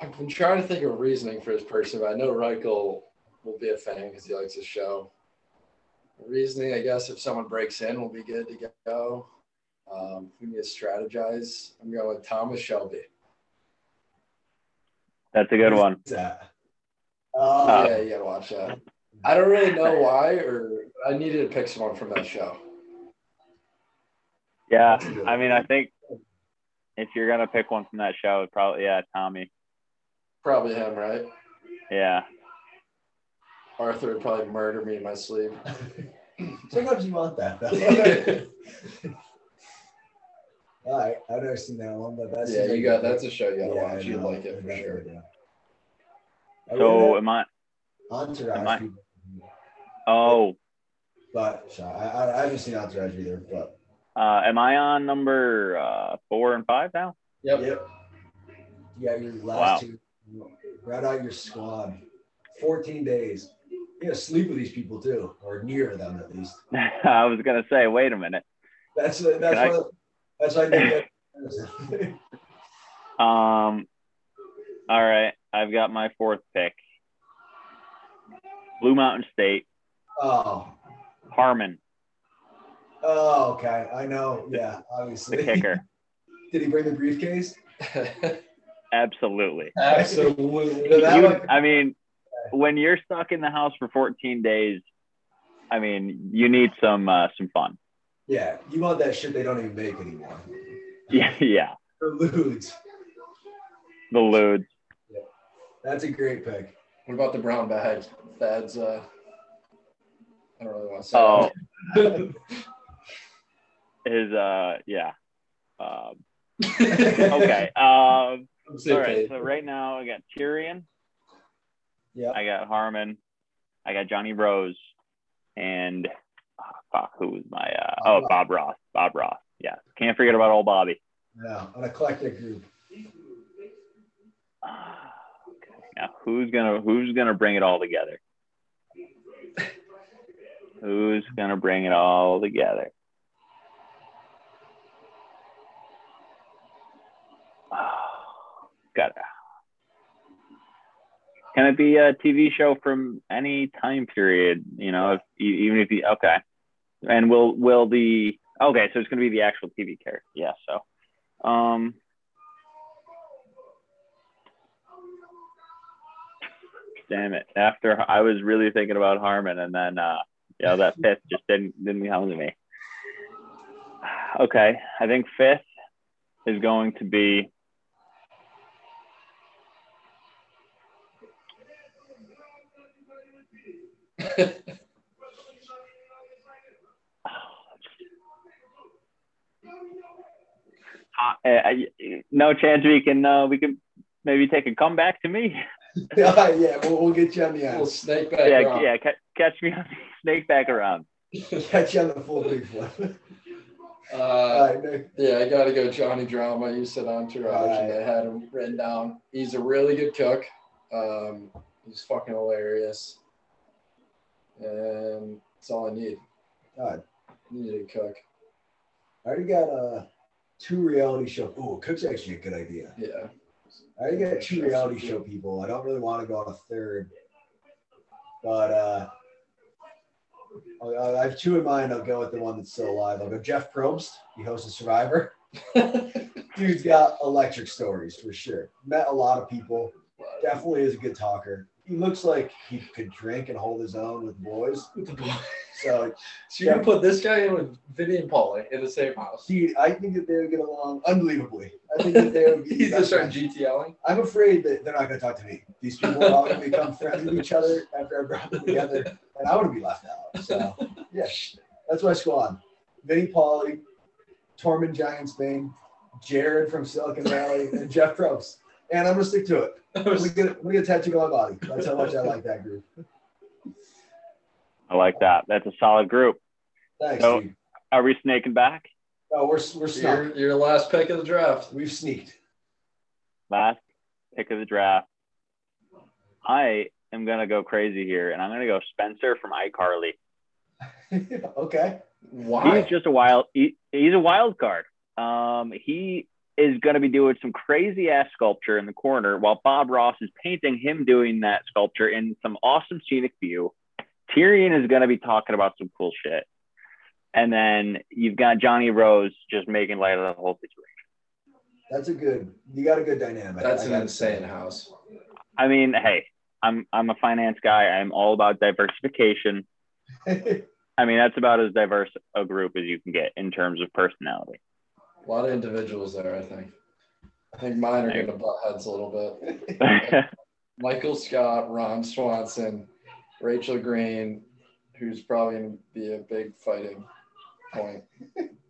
I've been trying to think of reasoning for this person, but I know Reichel will be a fan because he likes the show. Reasoning, I guess, if someone breaks in, we'll be good to go. Um, we need to strategize, I'm going with Thomas Shelby. That's a good one. Who's that? Uh, Oh, yeah, you gotta watch that. I don't really know why, or I needed to pick someone from that show. Yeah. that's a good I mean, I think if you're gonna pick one from that show, it'd probably yeah, Tommy. Probably him, right? Yeah. Arthur would probably murder me in my sleep. Sometimes you want that though. All right, I've never seen that one, but that's yeah, you got that's a show you gotta watch. You'd like it for definitely sure. do. I So am I? Entourage, am I- people, Oh, but sorry, I, I, I haven't seen Entourage either. But uh, am I on number uh, four and five now? Yep. yep, you got your last Wow. two. Right out your squad. Fourteen days. You gotta sleep with these people too, or near them at least. I was gonna say, wait a minute. That's that's Can I- why that's I that. Um, all right, I've got my fourth pick. Blue Mountain State, oh, Harmon, oh, okay. I know. Yeah, obviously. the kicker. did he bring the briefcase? Absolutely. Absolutely. You- I mean, when you're stuck in the house for 14 days, I mean, you need some uh, some fun. Yeah, you want that shit they don't even make anymore. Yeah, yeah. The ludes. The Ludes. That's a great pick. What about the brown bag? Thad's uh I don't really want to say Oh, that. his uh, yeah. Um, okay. Um, all right. So right now I got Tyrion, Yeah. I got Harmon, I got Johnny Rose, and fuck, who was my uh, oh Bob Ross. Bob Ross. Yeah. Can't forget about old Bobby. Yeah. An eclectic group. Okay. Now who's gonna who's gonna bring it all together? Who's gonna bring it all together? gotta. Can it be a TV show from any time period? You know, if even if you okay, and will will the okay? So it's gonna be the actual TV character. Yeah. So, um, damn it! After I was really thinking about Harmon, and then uh, you know that fifth just didn't didn't come to me. Okay, I think fifth is going to be uh, I- no chance we can uh, we can maybe take a comeback to me. yeah, yeah, we'll, we'll get you on the Little end. snake back yeah, round. yeah, ca- catch me on snake back around. Catch you on the full big flip. Uh, right, yeah, I gotta go Johnny Drama. You said Entourage, and I had him written down. He's a really good cook. Um, he's fucking hilarious. And that's all I need. God, I Need a cook. I already got uh, two reality show. Oh, Cook's actually a good idea. Yeah. I already got two reality show people. I don't really want to go on a third, but uh, I I have two in mind. I'll go with the one that's still alive. I'll go Jeff Probst. He hosts a Survivor. Dude's got electric stories for sure. Met a lot of people. Definitely is a good talker. He looks like he could drink and hold his own with boys. With the boys. So, So you can put this guy in with Vinny and Pauly in the same house. dude, I think that they would get along unbelievably. I think that they would be. He's just starting. GTLing. I'm afraid that they're not going to talk to me. These people are all going to become friends with each other after I brought them together, and I to be left out. So, yeah, that's my squad: Vinny Pauly, Tormund Giantsbane, Jared from Silicon Valley, and Jeff Probst. And I'm going to stick to it. I'm going to get, I'm get a tattoo on my body. That's how much I like that group. I like that. That's a solid group. Thanks, So- dude. Are we snaking back? Oh, we're we're snuck. Your, your last pick of the draft. We've sneaked. Last pick of the draft. I am gonna go crazy here, and I'm gonna go Spencer from iCarly. okay. Why? He's just a wild. He, he's a wild card. Um, he is going to be doing some crazy ass sculpture in the corner while Bob Ross is painting him doing that sculpture in some awesome scenic view. Tyrion is going to be talking about some cool shit. And then you've got Johnny Rose just making light of the whole situation. That's a good. You got a good dynamic. That's I an gotta insane house. I mean, hey, I'm I'm a finance guy. I'm all about diversification. I mean, that's about as diverse a group as you can get in terms of personality. A lot of individuals there, I think. I think mine are going to butt heads a little bit. Michael Scott, Ron Swanson, Rachel Green, who's probably going to be a big fighting point.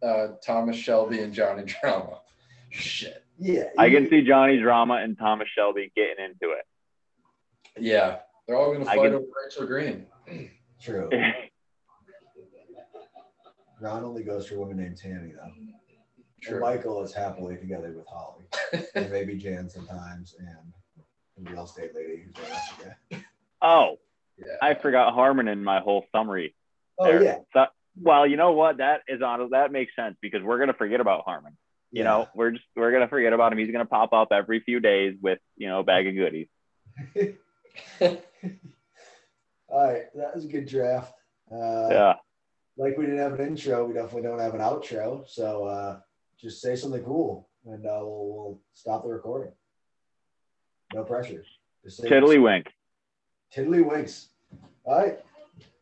Uh, Thomas Shelby and Johnny Drama. Shit. yeah. I can see Johnny Drama and Thomas Shelby getting into it. Yeah, they're all going to fight can- over Rachel Green. True. Ron only goes for a woman named Tammy though. True. And Michael is happily together with Holly. and maybe Jan sometimes and the real estate lady who's right after oh, Yeah. I forgot Harmon in my whole summary. Oh there. yeah. So, well, you know what? That is on. That makes sense because we're gonna forget about Harmon. You know, we're just we're gonna forget about him. He's gonna pop up every few days with you know a bag of goodies. All right, that was a good draft. Uh, yeah. Like we didn't have an intro, we definitely don't have an outro. So uh, just say something cool, and uh, we'll, we'll stop the recording. No pressure. Just say Tiddlywink. Tiddlywinks. All right.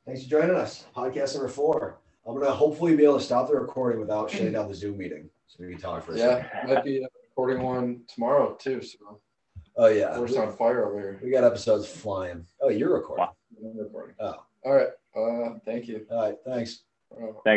Thanks for joining us. Podcast number four. I'm gonna hopefully be able to stop the recording without shutting down the Zoom meeting, so we can talk for a Yeah, second. might be recording one tomorrow too. So Oh yeah. we're on fire over here. We got episodes flying. Oh, you're recording. Wow. I'm recording. Oh. All right. Uh, thank you. All right. Thanks. Uh,